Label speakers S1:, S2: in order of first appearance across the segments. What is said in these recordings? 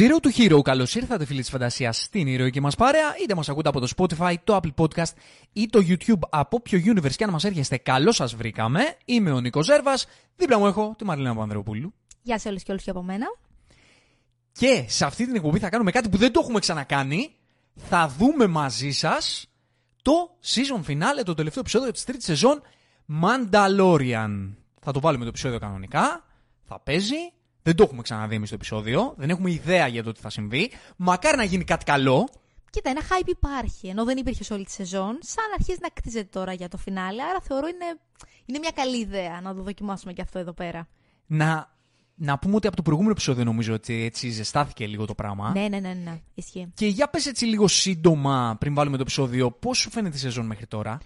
S1: Zero to Hero, καλώς ήρθατε φίλοι της φαντασίας στην ηρωική μας παρέα. Είτε μας ακούτε από το Spotify, το Apple Podcast ή το YouTube από όποιο universe και αν μας έρχεστε. Καλώς σας βρήκαμε. Είμαι ο Νίκος Ζέρβας. Δίπλα μου έχω τη Μαρλίνα Πανδρεοπούλου.
S2: Γεια σε όλους και όλους και από μένα.
S1: Και σε αυτή την εκπομπή θα κάνουμε κάτι που δεν το έχουμε ξανακάνει. Θα δούμε μαζί σας το season finale, το τελευταίο επεισόδιο της τρίτης σεζόν Mandalorian. Θα το βάλουμε το επεισόδιο κανονικά. Θα παίζει. Δεν το έχουμε ξαναδεί εμείς το επεισόδιο. Δεν έχουμε ιδέα για το τι θα συμβεί. Μακάρι να γίνει κάτι καλό.
S2: Κοίτα, ένα hype υπάρχει, ενώ δεν υπήρχε σε όλη τη σεζόν. Σαν αρχίζει να κτίζεται τώρα για το φινάλε, άρα θεωρώ είναι, είναι μια καλή ιδέα να το δοκιμάσουμε και αυτό εδώ πέρα.
S1: Να, να πούμε ότι από το προηγούμενο επεισόδιο νομίζω ότι έτσι ζεστάθηκε λίγο το πράγμα.
S2: Ναι, ναι, ναι, ναι, ισχύει.
S1: Και για πες έτσι λίγο σύντομα πριν βάλουμε το επεισόδιο, πώς σου φαίνεται η σεζόν μέχρι τώρα;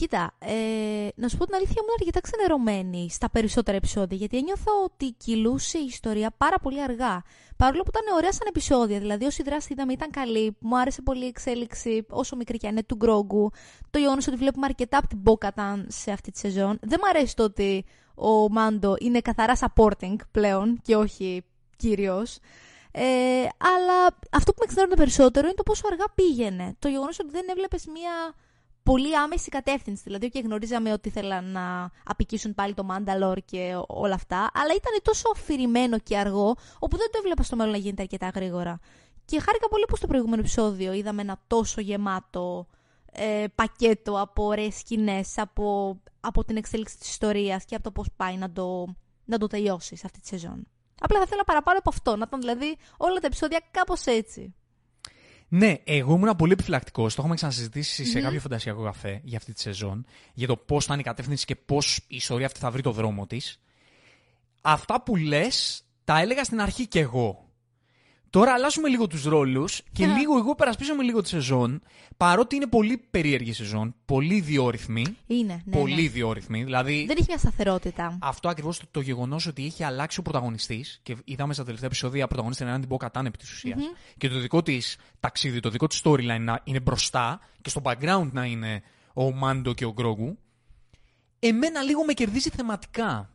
S2: Κοίτα, ε, να σου πω την αλήθεια, ήμουν αρκετά ξενερωμένη στα περισσότερα επεισόδια, γιατί ένιωθα ότι κυλούσε η ιστορία πάρα πολύ αργά. Παρόλο που ήταν ωραία σαν επεισόδια, δηλαδή όσο η δράση είδαμε ήταν καλή, μου άρεσε πολύ η εξέλιξη, όσο μικρή και αν είναι, του Γκρόγκου. Το γεγονός ότι βλέπουμε αρκετά από την Μπόκαταν σε αυτή τη σεζόν. Δεν μου αρέσει το ότι ο Μάντο είναι καθαρά supporting πλέον και όχι κύριος. Ε, αλλά αυτό που με ξενέρωνε περισσότερο είναι το πόσο αργά πήγαινε. Το γεγονός ότι δεν έβλεπες μία πολύ άμεση κατεύθυνση. Δηλαδή, και γνωρίζαμε ότι ήθελαν να απικήσουν πάλι το Μάνταλορ και όλα αυτά, αλλά ήταν τόσο αφηρημένο και αργό, όπου δεν το έβλεπα στο μέλλον να γίνεται αρκετά γρήγορα. Και χάρηκα πολύ που στο προηγούμενο επεισόδιο είδαμε ένα τόσο γεμάτο ε, πακέτο από ωραίες σκηνές, από, από την εξέλιξη της ιστορίας και από το πώς πάει να το, να το τελειώσει σε αυτή τη σεζόν. Απλά θα ήθελα παραπάνω από αυτό, να ήταν δηλαδή όλα τα επεισόδια κάπως έτσι.
S1: Ναι, εγώ ήμουν πολύ επιφυλακτικός. Το έχουμε ξανασυζητήσει σε κάποιο φαντασιακό καφέ για αυτή τη σεζόν. Για το πώς θα είναι η κατεύθυνση και πώς η ιστορία αυτή θα βρει το δρόμο της. Αυτά που λες, τα έλεγα στην αρχή κι εγώ. Τώρα αλλάζουμε λίγο τους ρόλους και
S2: Ναι.
S1: λίγο εγώ περασπίζομαι λίγο τη σεζόν. Παρότι είναι πολύ περίεργη σεζόν, πολύ διόρυθμη.
S2: Είναι, ναι,
S1: πολύ
S2: ναι.
S1: διόρυθμη. Δηλαδή,
S2: Δεν έχει μια σταθερότητα.
S1: αυτό ακριβώς το, το γεγονός ότι είχε αλλάξει ο πρωταγωνιστής και είδαμε στα τελευταία επεισόδια πρωταγωνιστή να είναι την Μποκατάν επί της ουσια και το δικό της ταξίδι, το δικό της storyline να είναι μπροστά και στο background να είναι ο Μάντο και ο Γκρόγκου. Εμένα λίγο με κερδίζει θεματικά.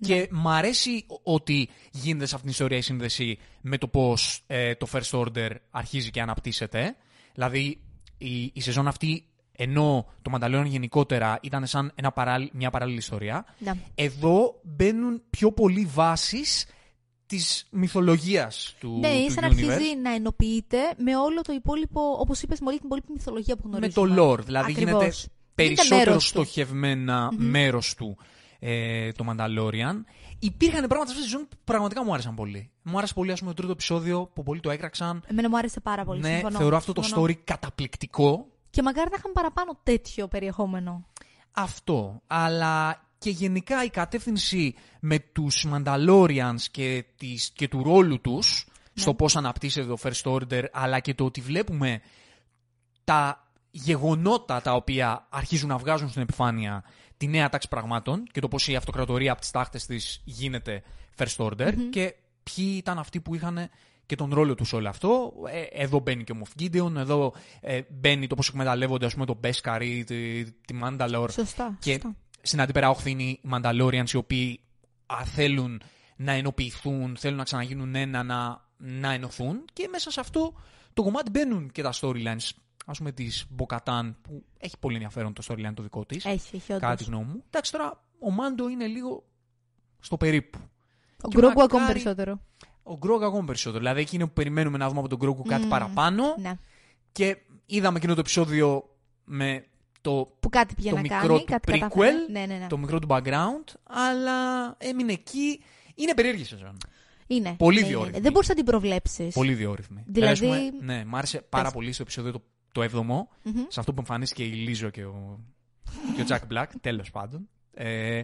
S1: Και μ' αρέσει ότι γίνεται σε αυτήν την ιστορία η σύνδεση με το πώς το First Order αρχίζει και αναπτύσσεται. Δηλαδή, η, η σεζόν αυτή, ενώ το Μανταλέον γενικότερα ήταν σαν ένα παράλλη- μια παράλληλη ιστορία,
S2: Ναι.
S1: εδώ μπαίνουν πιο πολύ βάσεις της μυθολογίας του,
S2: Ναι,
S1: του
S2: σαν να
S1: universe.
S2: αρχίζει να ενοποιείται με όλο το υπόλοιπο, όπως είπες, με όλη την υπόλοιπη μυθολογία που
S1: με
S2: γνωρίζουμε.
S1: το lore. Δηλαδή
S2: Ακριβώς.
S1: γίνεται
S2: Γίνεται
S1: περισσότερο
S2: μέρος του.
S1: στοχευμένα μέρος του ε, το Mandalorian. Υπήρχαν πράγματα σε αυτή τη σεζόν που πραγματικά μου άρεσαν πολύ. Μου άρεσε πολύ, ας πούμε, το τρίτο επεισόδιο που πολλοί το έκραξαν.
S2: Εμένα μου άρεσε πάρα πολύ.
S1: ναι,
S2: συμφωνώ.
S1: θεωρώ αυτό το
S2: Συμφωνώ.
S1: story καταπληκτικό.
S2: Και μακάρι να είχαμε παραπάνω τέτοιο περιεχόμενο.
S1: Αυτό. Αλλά και γενικά η κατεύθυνση με τους Mandalorians και, της, και του ρόλου τους στο πώς αναπτύσσεται το First Order, αλλά και το ότι βλέπουμε τα γεγονότα τα οποία αρχίζουν να βγάζουν στην επιφάνεια τη νέα τάξη πραγμάτων και το πώς η αυτοκρατορία από τις τάχτες της γίνεται First Order και ποιοι ήταν αυτοί που είχαν και τον ρόλο τους σε όλο αυτό. Ε, εδώ μπαίνει και ο Moff Gideon, εδώ ε, μπαίνει το πώς εκμεταλλεύονται ας πούμε τον Beskar ή τη, τη Mandalore
S2: Σωστά.
S1: και
S2: σωστά.
S1: στην αντίπερα όχθη είναι οι Mandalorians οι οποίοι α, θέλουν να ενοποιηθούν, θέλουν να ξαναγίνουν ένα, να, να ενωθούν και μέσα σε αυτό το κομμάτι μπαίνουν και τα storylines ας πούμε της Μποκατάν που έχει πολύ ενδιαφέρον το storyline το δικό της
S2: Έχει, έχει όντως.
S1: κατά τη γνώμη μου. Εντάξει τώρα ο Μάντο είναι λίγο στο περίπου.
S2: Ο
S1: και
S2: Γκρόγκου
S1: μακάρι-
S2: ακόμα περισσότερο.
S1: Ο Γκρόγκ ακόμα περισσότερο. Δηλαδή εκεί είναι που περιμένουμε να δούμε από τον Γκρόγκου κάτι
S2: Μμμ.
S1: παραπάνω
S2: Ναι.
S1: και είδαμε εκείνο το επεισόδιο με το
S2: Που κάτι πήγε
S1: το
S2: να
S1: μικρό
S2: κάνει,
S1: του
S2: κάτι
S1: prequel,
S2: κατάφερε. Ναι, ναι, ναι.
S1: το μικρό του background, αλλά έμεινε εκεί. Είναι περίεργη σεζόν.
S2: Είναι.
S1: πολύ
S2: ναι, ναι,
S1: διόρυθμη.
S2: ναι. Δεν μπορείς να την προβλέψεις.
S1: Πολύ διόρυθμη.
S2: Δηλαδή-
S1: Δηλαδή, ας πούμε, ναι, μ' άρεσε πάρα
S2: Πες.
S1: πολύ στο επεισόδιο το, το 7ο, σε αυτό που εμφανίστηκε η Λίζο και ο, και ο Jack Black, τέλος πάντων. Ε,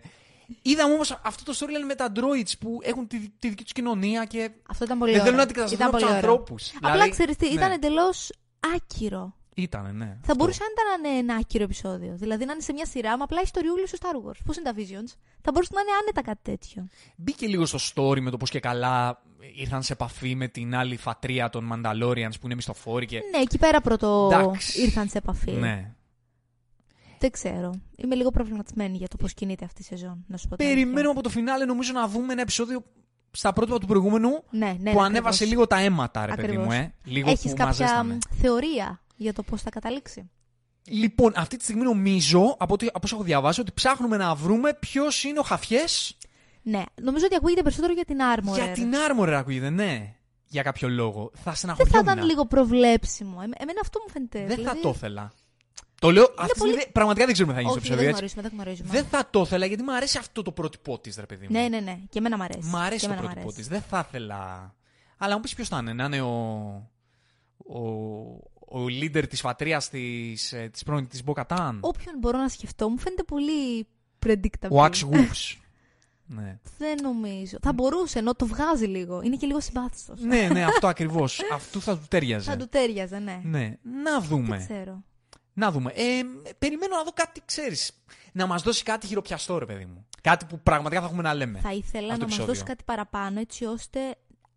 S1: είδαμε όμως αυτό το storyline με τα droids που έχουν τη, τη δική τους κοινωνία και
S2: Αυτό ήταν πολύ
S1: δεν
S2: ωραίο.
S1: θέλουν να αντικατασταθούν
S2: Ήταν
S1: από τους
S2: πολύ ωραίο.
S1: ανθρώπους.
S2: Απλά
S1: Δηλαδή,
S2: ξέρεις τι,
S1: ναι.
S2: ήταν εντελώς άκυρο.
S1: Ήτανε, ναι.
S2: Θα
S1: αυτό.
S2: μπορούσε αν ήταν να είναι ένα άκυρο επεισόδιο. Δηλαδή να είναι σε μια σειρά με απλά ιστοριούλε στο Star Wars. Πώς είναι τα Visions; Θα μπορούσε να είναι άνετα κάτι τέτοιο.
S1: Μπήκε λίγο στο story με το πώς και καλά ήρθαν σε επαφή με την άλλη φατρία των Mandalorians που είναι μισθοφόροι και.
S2: Ναι, εκεί πέρα πρώτο
S1: Εντάξει.
S2: ήρθαν σε επαφή.
S1: Ναι.
S2: Δεν ξέρω. Είμαι λίγο προβληματισμένη για το πώς κινείται αυτή η σεζόν. Να σου πω την
S1: Περιμένουμε
S2: αλήθεια.
S1: από το φινάλε νομίζω να δούμε ένα επεισόδιο στα πρότυπα του προηγούμενου
S2: Ναι, ναι,
S1: που
S2: ναι,
S1: ανέβασε
S2: ακριβώς.
S1: λίγο τα αίματα, ρε παιδί
S2: Ακριβώς.
S1: μου, ε. Λίγο
S2: Έχεις
S1: που
S2: κάποια
S1: μαζέσταμε.
S2: μ, θεωρία; Για το πώς θα καταλήξει.
S1: Λοιπόν, αυτή τη στιγμή νομίζω, από, ό,τι- από όσο έχω διαβάσει, ότι ψάχνουμε να βρούμε ποιος είναι ο χαφιές
S2: Ναι, νομίζω ότι ακούγεται περισσότερο για την Armorer.
S1: για την Armorer, ακούγεται, ναι. Για κάποιο λόγο. Θα
S2: Δεν θα
S1: στεναχωριόμουν.
S2: ήταν λίγο προβλέψιμο. Εμ- εμένα αυτό μου φαίνεται.
S1: Δεν θα
S2: δηλαδή-
S1: το ήθελα. Το λέω, αυτή τη
S2: πολύ-
S1: στιγμή πραγματικά δεν ξέρουμε τι θα γίνει
S2: Όχι,
S1: στο
S2: δεν
S1: επεισόδιο. έτσι.
S2: γνωρίζουμε, δεν γνωρίζουμε.
S1: Δεν θα το ήθελα γιατί μου αρέσει αυτό το πρότυπό της, ρε παιδί μου.
S2: Ναι, ναι, ναι. Και εμένα μ' αρέσει.
S1: Μ' αρέσει
S2: Και
S1: το
S2: εμένα μ'
S1: πρότυπό
S2: αρέσει.
S1: της. Δεν θα ήθελα. Αλλά μου πεις ποιος θα είναι. Να είναι ο. Ο, ο leader της φατρία της της πρώην της Μποκατάν.
S2: Όποιον μπορώ να σκεφτώ, μου φαίνεται πολύ predictable.
S1: Ο Axe Wolves. ναι.
S2: Δεν νομίζω. Θα μπορούσε, ενώ το βγάζει λίγο. Είναι και λίγο συμπάθιστος.
S1: ναι, ναι, αυτό ακριβώς. Αυτού θα του τέριαζε.
S2: Θα του τέριαζε, ναι.
S1: Ναι, να δούμε.
S2: Δεν ξέρω.
S1: Να δούμε. Ε, περιμένω να δω κάτι, ξέρεις. Να μας δώσει κάτι χειροπιαστό, ρε παιδί μου. Κάτι που πραγματικά θα έχουμε να λέμε.
S2: Θα ήθελα
S1: Αυτό
S2: να
S1: το
S2: μα
S1: επεισόδιο.
S2: δώσει κάτι παραπάνω, έτσι ώστε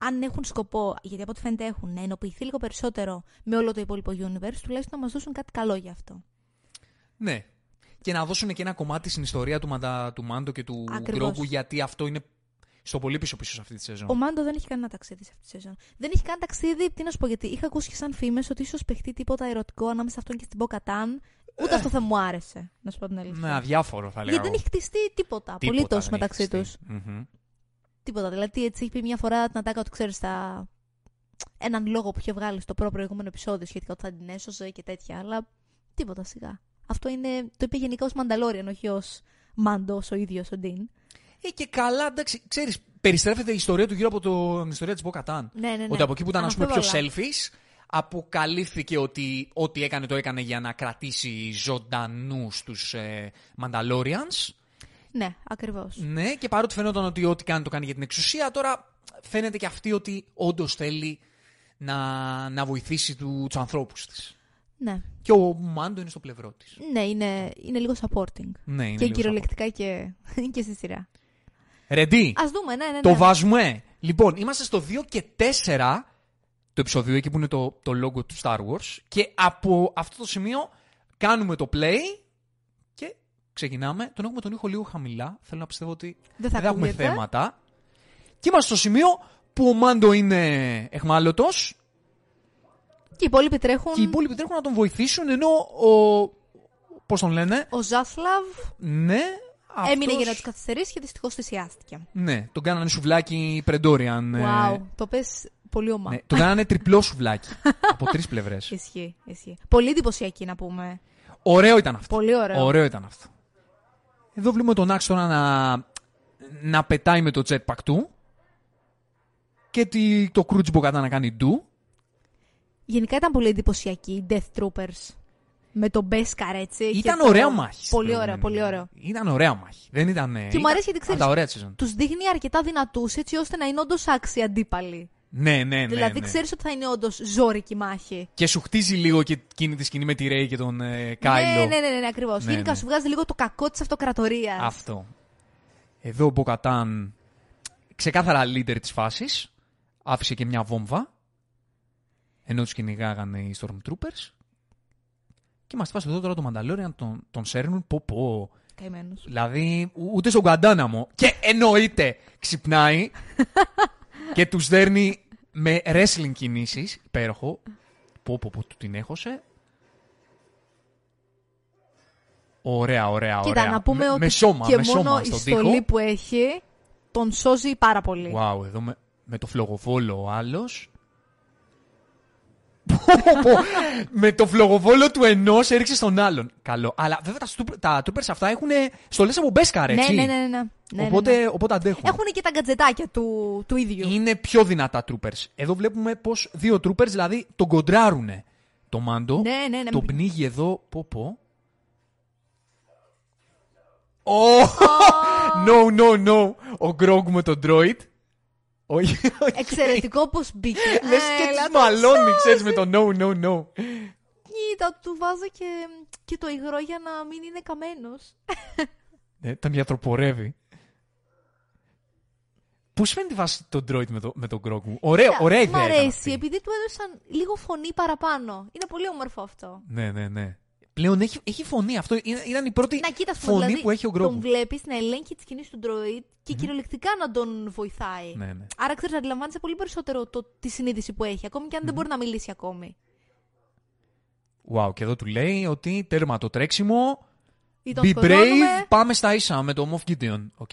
S2: αν έχουν σκοπό, γιατί από ό,τι φαίνεται έχουν, να ενοποιηθεί λίγο περισσότερο με όλο το υπόλοιπο universe, τουλάχιστον να μας δώσουν κάτι καλό γι' αυτό.
S1: Ναι. Και να δώσουν και ένα κομμάτι στην ιστορία του, Μαντα, του Μάντο και του
S2: Ακριβώς.
S1: Γκρόγκου, γιατί αυτό είναι στο πολύ πίσω πίσω σε αυτή τη σεζόν.
S2: Ο Μάντο δεν έχει κανένα ταξίδι σε αυτή τη σεζόν. Δεν έχει κανένα ταξίδι, τι να σου πω, γιατί είχα ακούσει και σαν φήμες ότι ίσως παιχτεί τίποτα ερωτικό ανάμεσα αυτόν και στην Μποκατάν. Ούτε αυτό θα μου άρεσε, να σου πω την αλήθεια.
S1: Ναι, αδιάφορο θα λέγαμε.
S2: γιατί δεν έχει χτιστεί τίποτα, απολύτως μεταξύ τους. Τίποτα. Δηλαδή, έτσι έχει πει μια φορά την Ατάκα ότι ξέρεις τα... έναν λόγο που είχε βγάλει στο προ προηγούμενο επεισόδιο σχετικά ότι θα την έσωσε και τέτοια. Αλλά τίποτα σιγά. Αυτό είναι. Το είπε γενικά ως Μανταλόριαν, όχι ως Μάντο ο ίδιος ο Ντίν.
S1: Ε, και καλά, εντάξει, ξέρεις, περιστρέφεται η ιστορία του γύρω από το, την ιστορία της Μποκατάν.
S2: Ναι, ναι, ναι.
S1: Ότι από εκεί που ήταν, ας πούμε, πιο
S2: Αναμφίβολα.
S1: selfish, αποκαλύφθηκε ότι ό,τι έκανε το έκανε για να κρατήσει ζωντανούς τους ε, Mandalorians.
S2: Ναι, ακριβώς.
S1: Ναι, και παρότι φαινόταν ότι ό,τι κάνει το κάνει για την εξουσία, τώρα φαίνεται και αυτή ότι όντως θέλει να, να βοηθήσει του ανθρώπους της.
S2: Ναι.
S1: Και ο Μάντο είναι στο πλευρό της.
S2: ναι, είναι, είναι λίγο supporting.
S1: Ναι, είναι
S2: και
S1: λίγο
S2: κυριολεκτικά και, και στη σειρά.
S1: Ρεντί,
S2: Α δούμε, ναι, ναι. ναι.
S1: το βάζουμε. Λοιπόν, είμαστε στο 2 και 4 το επεισόδιο, εκεί που είναι το, το logo του Star Wars. Και από αυτό το σημείο κάνουμε το play και ξεκινάμε. Τον έχουμε τον ήχο λίγο χαμηλά. Θέλω να πιστεύω ότι
S2: Δεν θα
S1: δεν έχουμε
S2: ακούγεται.
S1: θέματα. Και είμαστε στο σημείο που ο Μάντο είναι εχμάλωτος
S2: Και οι υπόλοιποι τρέχουν.
S1: και οι υπόλοιποι τρέχουν να τον βοηθήσουν ενώ ο. Πώς τον λένε,
S2: Ο Ζάσλαβ
S1: Ναι.
S2: έμεινε
S1: αυτός-
S2: για να τους καθυστερήσει και δυστυχώς θυσιάστηκε.
S1: Ναι, τον κάνανε σουβλάκι πρεντόριαν. ε,
S2: Wow, το πες πολύ ομά.
S1: Ναι, τον κάνανε τριπλό σουβλάκι. από τρεις πλευρές.
S2: Ισχύει, ισχύει. Πολύ εντυπωσιακή να πούμε.
S1: Ωραίο ήταν αυτό.
S2: Πολύ ωραίο.
S1: Ωραίο ήταν αυτό. Εδώ βλέπουμε τον Άξ τώρα να, να πετάει με το jetpack του. Και τη, το κρούτσι Μποκατά να κάνει ντου.
S2: Γενικά ήταν πολύ εντυπωσιακή οι Death Troopers. Με τον Μπέσκαρ, έτσι. και
S1: Ήταν
S2: το-
S1: ωραία μάχη. στην
S2: Πολύ ωραίο,
S1: προηγούμενη.
S2: πολύ ωραίο.
S1: Ήταν ωραία μάχη. Δεν ήταν.
S2: Και μου αρέσει γιατί
S1: Από
S2: ξέρεις-
S1: τα ωραία τη season.
S2: Τους δείχνει αρκετά δυνατούς έτσι ώστε να είναι όντως άξιοι αντίπαλοι.
S1: Ναι, ναι, ναι.
S2: δηλαδή
S1: ναι.
S2: ξέρεις ότι θα είναι όντως ζώρικη μάχη.
S1: Και σου χτίζει λίγο και εκείνη τη σκηνή με τη Ρέι και τον ε, Κάιλο.
S2: Ναι, ναι, ναι, ναι, ναι ακριβώς.
S1: Ναι,
S2: Γενικά
S1: ναι.
S2: σου βγάζει λίγο το κακό της αυτοκρατορίας.
S1: Αυτό. Εδώ ο Μποκατάν, ξεκάθαρα leader της φάσης, άφησε και μια βόμβα, ενώ τους κυνηγάγανε οι Stormtroopers. Και μας φάσει εδώ τώρα το Μανταλόριαν, τον, τον σέρνουν, πω πω.
S2: Καημένος.
S1: Δηλαδή, ου- ούτε στον Καντάναμο. Και εννοείται ξυπνάει και τους δέρνει με wrestling κινήσεις, υπέροχο. Πω πω πω, του την έχωσε. Ωραία, ωραία, ωραία.
S2: Κοίτα, να πούμε
S1: με,
S2: ότι
S1: με σώμα,
S2: και
S1: με
S2: μόνο
S1: σώμα
S2: η
S1: στον
S2: στολή
S1: τοίχο.
S2: που έχει τον σώζει πάρα πολύ.
S1: Wow, εδώ με, με το φλογοβόλο ο άλλος. Με το φλογοβόλο του ενός έριξε στον άλλον. Καλό. Αλλά βέβαια τα, στούπ- τα troopers αυτά έχουν στολές από μπέσκαρ,
S2: ναι,
S1: έτσι.
S2: ναι, ναι, ναι, ναι. ναι,
S1: οπότε,
S2: ναι.
S1: οπότε αντέχουν.
S2: Έχουν και τα γκατζετάκια του, του ίδιου.
S1: Είναι πιο δυνατά troopers. Εδώ βλέπουμε πως δύο troopers δηλαδή τον κοντράρουνε το μάντο.
S2: Ναι, ναι, ναι.
S1: Το πνίγει εδώ. Πω πω. Oh! no, no, no. Ο Γκρόγκ με τον droid. Όχι, όχι.
S2: Εξαιρετικό πώ μπήκε.
S1: Λες και
S2: Έλα,
S1: τις
S2: το
S1: μαλώνει,
S2: σώζει.
S1: ξέρεις, με το no, no, no.
S2: Κοίτα, του βάζω και, και το υγρό για να μην είναι καμένος.
S1: Ναι, τον διατροπορεύει. Πώς φαίνεται η βάση τον droid με, το, με τον Γκρόγκ. Ωραία, ωραία ιδέα
S2: Μ'
S1: ήταν
S2: αρέσει,
S1: αυτή.
S2: επειδή του έδωσαν λίγο φωνή παραπάνω. Είναι πολύ όμορφο αυτό.
S1: Ναι, ναι, ναι. Πλέον έχει, έχει φωνή. Αυτό ήταν, ήταν η πρώτη
S2: Να κοίτας, ας πούμε,
S1: φωνή
S2: δηλαδή,
S1: που έχει ο Γκρόγκου.
S2: Τον βλέπεις να ελέγχει τις κινήσεις του droid και κυριολεκτικά να τον βοηθάει.
S1: Ναι, ναι.
S2: Άρα ξέρεις, αντιλαμβάνεσαι πολύ περισσότερο το, τη συνείδηση που έχει, ακόμη και αν δεν μπορεί να μιλήσει ακόμη.
S1: Wow, και εδώ του λέει ότι τέρμα το τρέξιμο.
S2: Ή τον
S1: Be
S2: σκοτώνουμε.
S1: brave, πάμε στα ίσα με το Moff Gideon. OK.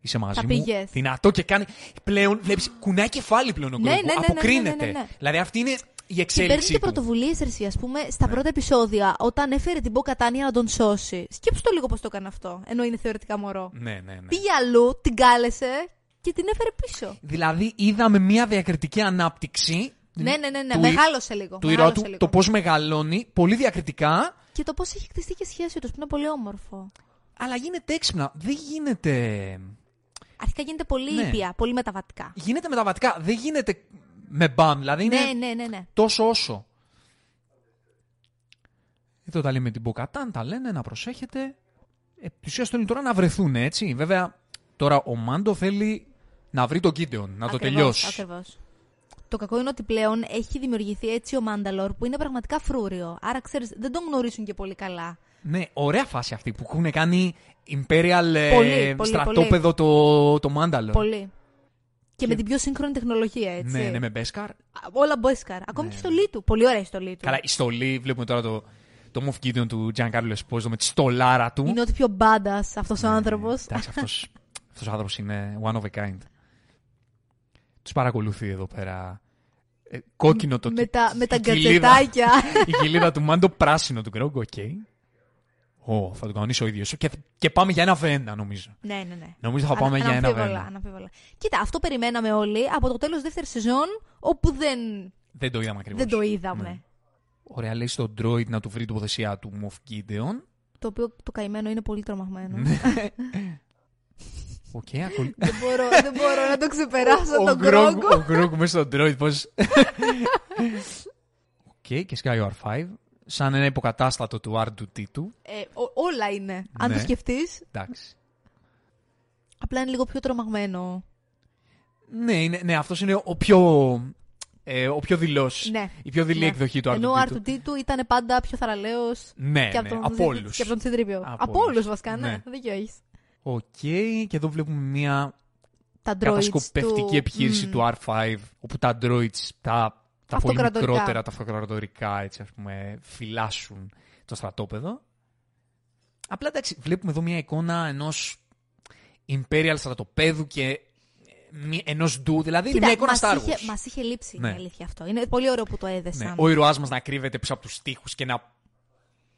S1: Είσαι μαζί
S2: Τα
S1: μου.
S2: πήγες.
S1: Δυνατό και κάνει. Πλέον, βλέπεις, κουνάει κεφάλι πλέον ο
S2: Ναι,
S1: Γκρόγκου.
S2: ναι, ναι, ναι,
S1: Αποκρίνεται.
S2: ναι, ναι, ναι.
S1: Δηλαδή αυτή είναι η
S2: Και παίρνει
S1: εξέλιξή
S2: και
S1: του.
S2: πρωτοβουλίες, Ρεσί, ας πούμε, στα
S1: Ναι.
S2: πρώτα επεισόδια, όταν έφερε την Μποκατάνια να τον σώσει. Σκέψου το λίγο πώς το έκανε αυτό, ενώ είναι θεωρητικά μωρό.
S1: Ναι, ναι, ναι.
S2: Πήγε αλλού, την κάλεσε και την έφερε πίσω.
S1: Δηλαδή είδαμε μια διακριτική ανάπτυξη
S2: Ναι, ναι, ναι, ναι.
S1: του-
S2: μεγάλωσε λίγο.
S1: του ήρωα
S2: μεγάλωσε
S1: του,
S2: λίγο.
S1: το πώς μεγαλώνει, πολύ διακριτικά,
S2: Και το πώς έχει χτιστεί και η σχέση του, που είναι πολύ όμορφο.
S1: αλλά γίνεται έξυπνα. Δεν γίνεται...
S2: Αρχικά γίνεται πολύ
S1: Ναι.
S2: ήπια, πολύ μεταβατικά.
S1: Γίνεται μεταβατικά, δεν γίνεται με μπαμ, δηλαδή είναι
S2: Ναι, ναι, ναι, ναι.
S1: τόσο όσο. Εδώ τα λέει με την Μποκατάν, τα λένε να προσέχετε. Επί της ουσίας θέλουν τώρα να βρεθούν, έτσι. Βέβαια, τώρα ο Μάντο θέλει να βρει τον Κίντεον, να το
S2: Ακριβώς,
S1: τελειώσει.
S2: Ακριβώς. Το κακό είναι ότι πλέον έχει δημιουργηθεί έτσι ο Μάνταλορ που είναι πραγματικά φρούριο. Άρα ξέρεις, δεν τον γνωρίζουν και πολύ καλά.
S1: Ναι, ωραία φάση αυτή που έχουν κάνει Imperial ε,
S2: Πολύ, πολύ,
S1: στρατόπεδο το, το Μάνταλο.
S2: Πολύ. Και, με την πιο σύγχρονη τεχνολογία, έτσι.
S1: Ναι, ναι, με Μπέσκαρ.
S2: Α, Όλα Μπέσκαρ. Ακόμη
S1: Ναι,
S2: και η στολή του. Πολύ ωραία η στολή του.
S1: Καλά, η στολή, βλέπουμε τώρα το, το Moff Gideon του Giancarlo Esposito με τη στολάρα του.
S2: Είναι ότι πιο badass αυτός ο
S1: Ναι,
S2: άνθρωπος.
S1: Εντάξει, αυτός, αυτός ο άνθρωπος είναι one of a kind. Τους παρακολουθεί εδώ πέρα. Ε, κόκκινο το
S2: με τα, με τα
S1: η κοιλίδα-
S2: γκατζετάκια.
S1: Η κοιλίδα του Μάντο πράσινο του Γκρόγκ, οκ. Ω, θα το κανονίσω ο ίδιος. Και, και πάμε για ένα βέντα, νομίζω.
S2: ναι, ναι, ναι.
S1: Νομίζω θα πάμε
S2: Ανα-
S1: για ένα
S2: αναμφίβολα,
S1: βέντα.
S2: αναμφίβολα. Κοίτα, αυτό περιμέναμε όλοι από το τέλος δεύτερης σεζόν, όπου δεν,
S1: Δεν το είδαμε ακριβώς.
S2: δεν το είδαμε.
S1: Ναι. Ωραία, λέει στον Droid να του βρει τοποθεσία του Moff Gideon.
S2: Το οποίο το καημένο είναι πολύ τρομαγμένο.
S1: Ναι. Οκ, ακολου-
S2: δεν, μπορώ, δεν μπορώ να το ξεπεράσω
S1: Ο
S2: τον
S1: Γκρόγκ-
S2: Γκρόγκου.
S1: Ο Γκρόγκου μέσα στον droid, πώς... Οκ, και σκάει ο R5. Σαν ένα υποκατάστατο του R2D2.
S2: Ε, ο- όλα είναι. Αν
S1: Ναι.
S2: το σκεφτείς,
S1: Εντάξει.
S2: απλά είναι λίγο πιο τρομαγμένο.
S1: Ναι, είναι, ναι αυτός είναι ο πιο, ε, ο πιο δειλός.
S2: Ναι.
S1: Η πιο δειλή
S2: Ναι.
S1: εκδοχή του
S2: Ενώ ο
S1: R2D2.
S2: R2D του ήταν πάντα πιο θαρραλέος
S1: Ναι,
S2: και από
S1: ναι,
S2: τον,
S1: από
S2: Ζη-
S1: όλους.
S2: και από τον Τσιντρίπιο.
S1: Από
S2: Από
S1: όλους.
S2: όλους βασικά, ναι.
S1: Ναι.
S2: Δίκιο έχεις.
S1: Οκ, και εδώ βλέπουμε μια
S2: Τα droids
S1: κατασκοπευτική
S2: του...
S1: επιχείρηση
S2: Μμμ.
S1: του R5, όπου τα droids, τα, τα πολύ
S2: Αυτοκρατορικά.
S1: μικρότερα, τα αυτοκρατορικά, έτσι, ας πούμε, φυλάσσουν το στρατόπεδο. Απλά εντάξει, βλέπουμε εδώ μια εικόνα ενός Imperial στρατοπέδου και ε, μη- ενός ντου, δηλαδή είναι μια εικόνα
S2: μας
S1: Star
S2: είχε,
S1: Wars.
S2: μας είχε λείψει
S1: Ναι.
S2: η αλήθεια αυτό. Είναι πολύ ωραίο που το έδεσαν.
S1: Ναι, ο ήρωάς μας να κρύβεται πίσω από τους τοίχους και να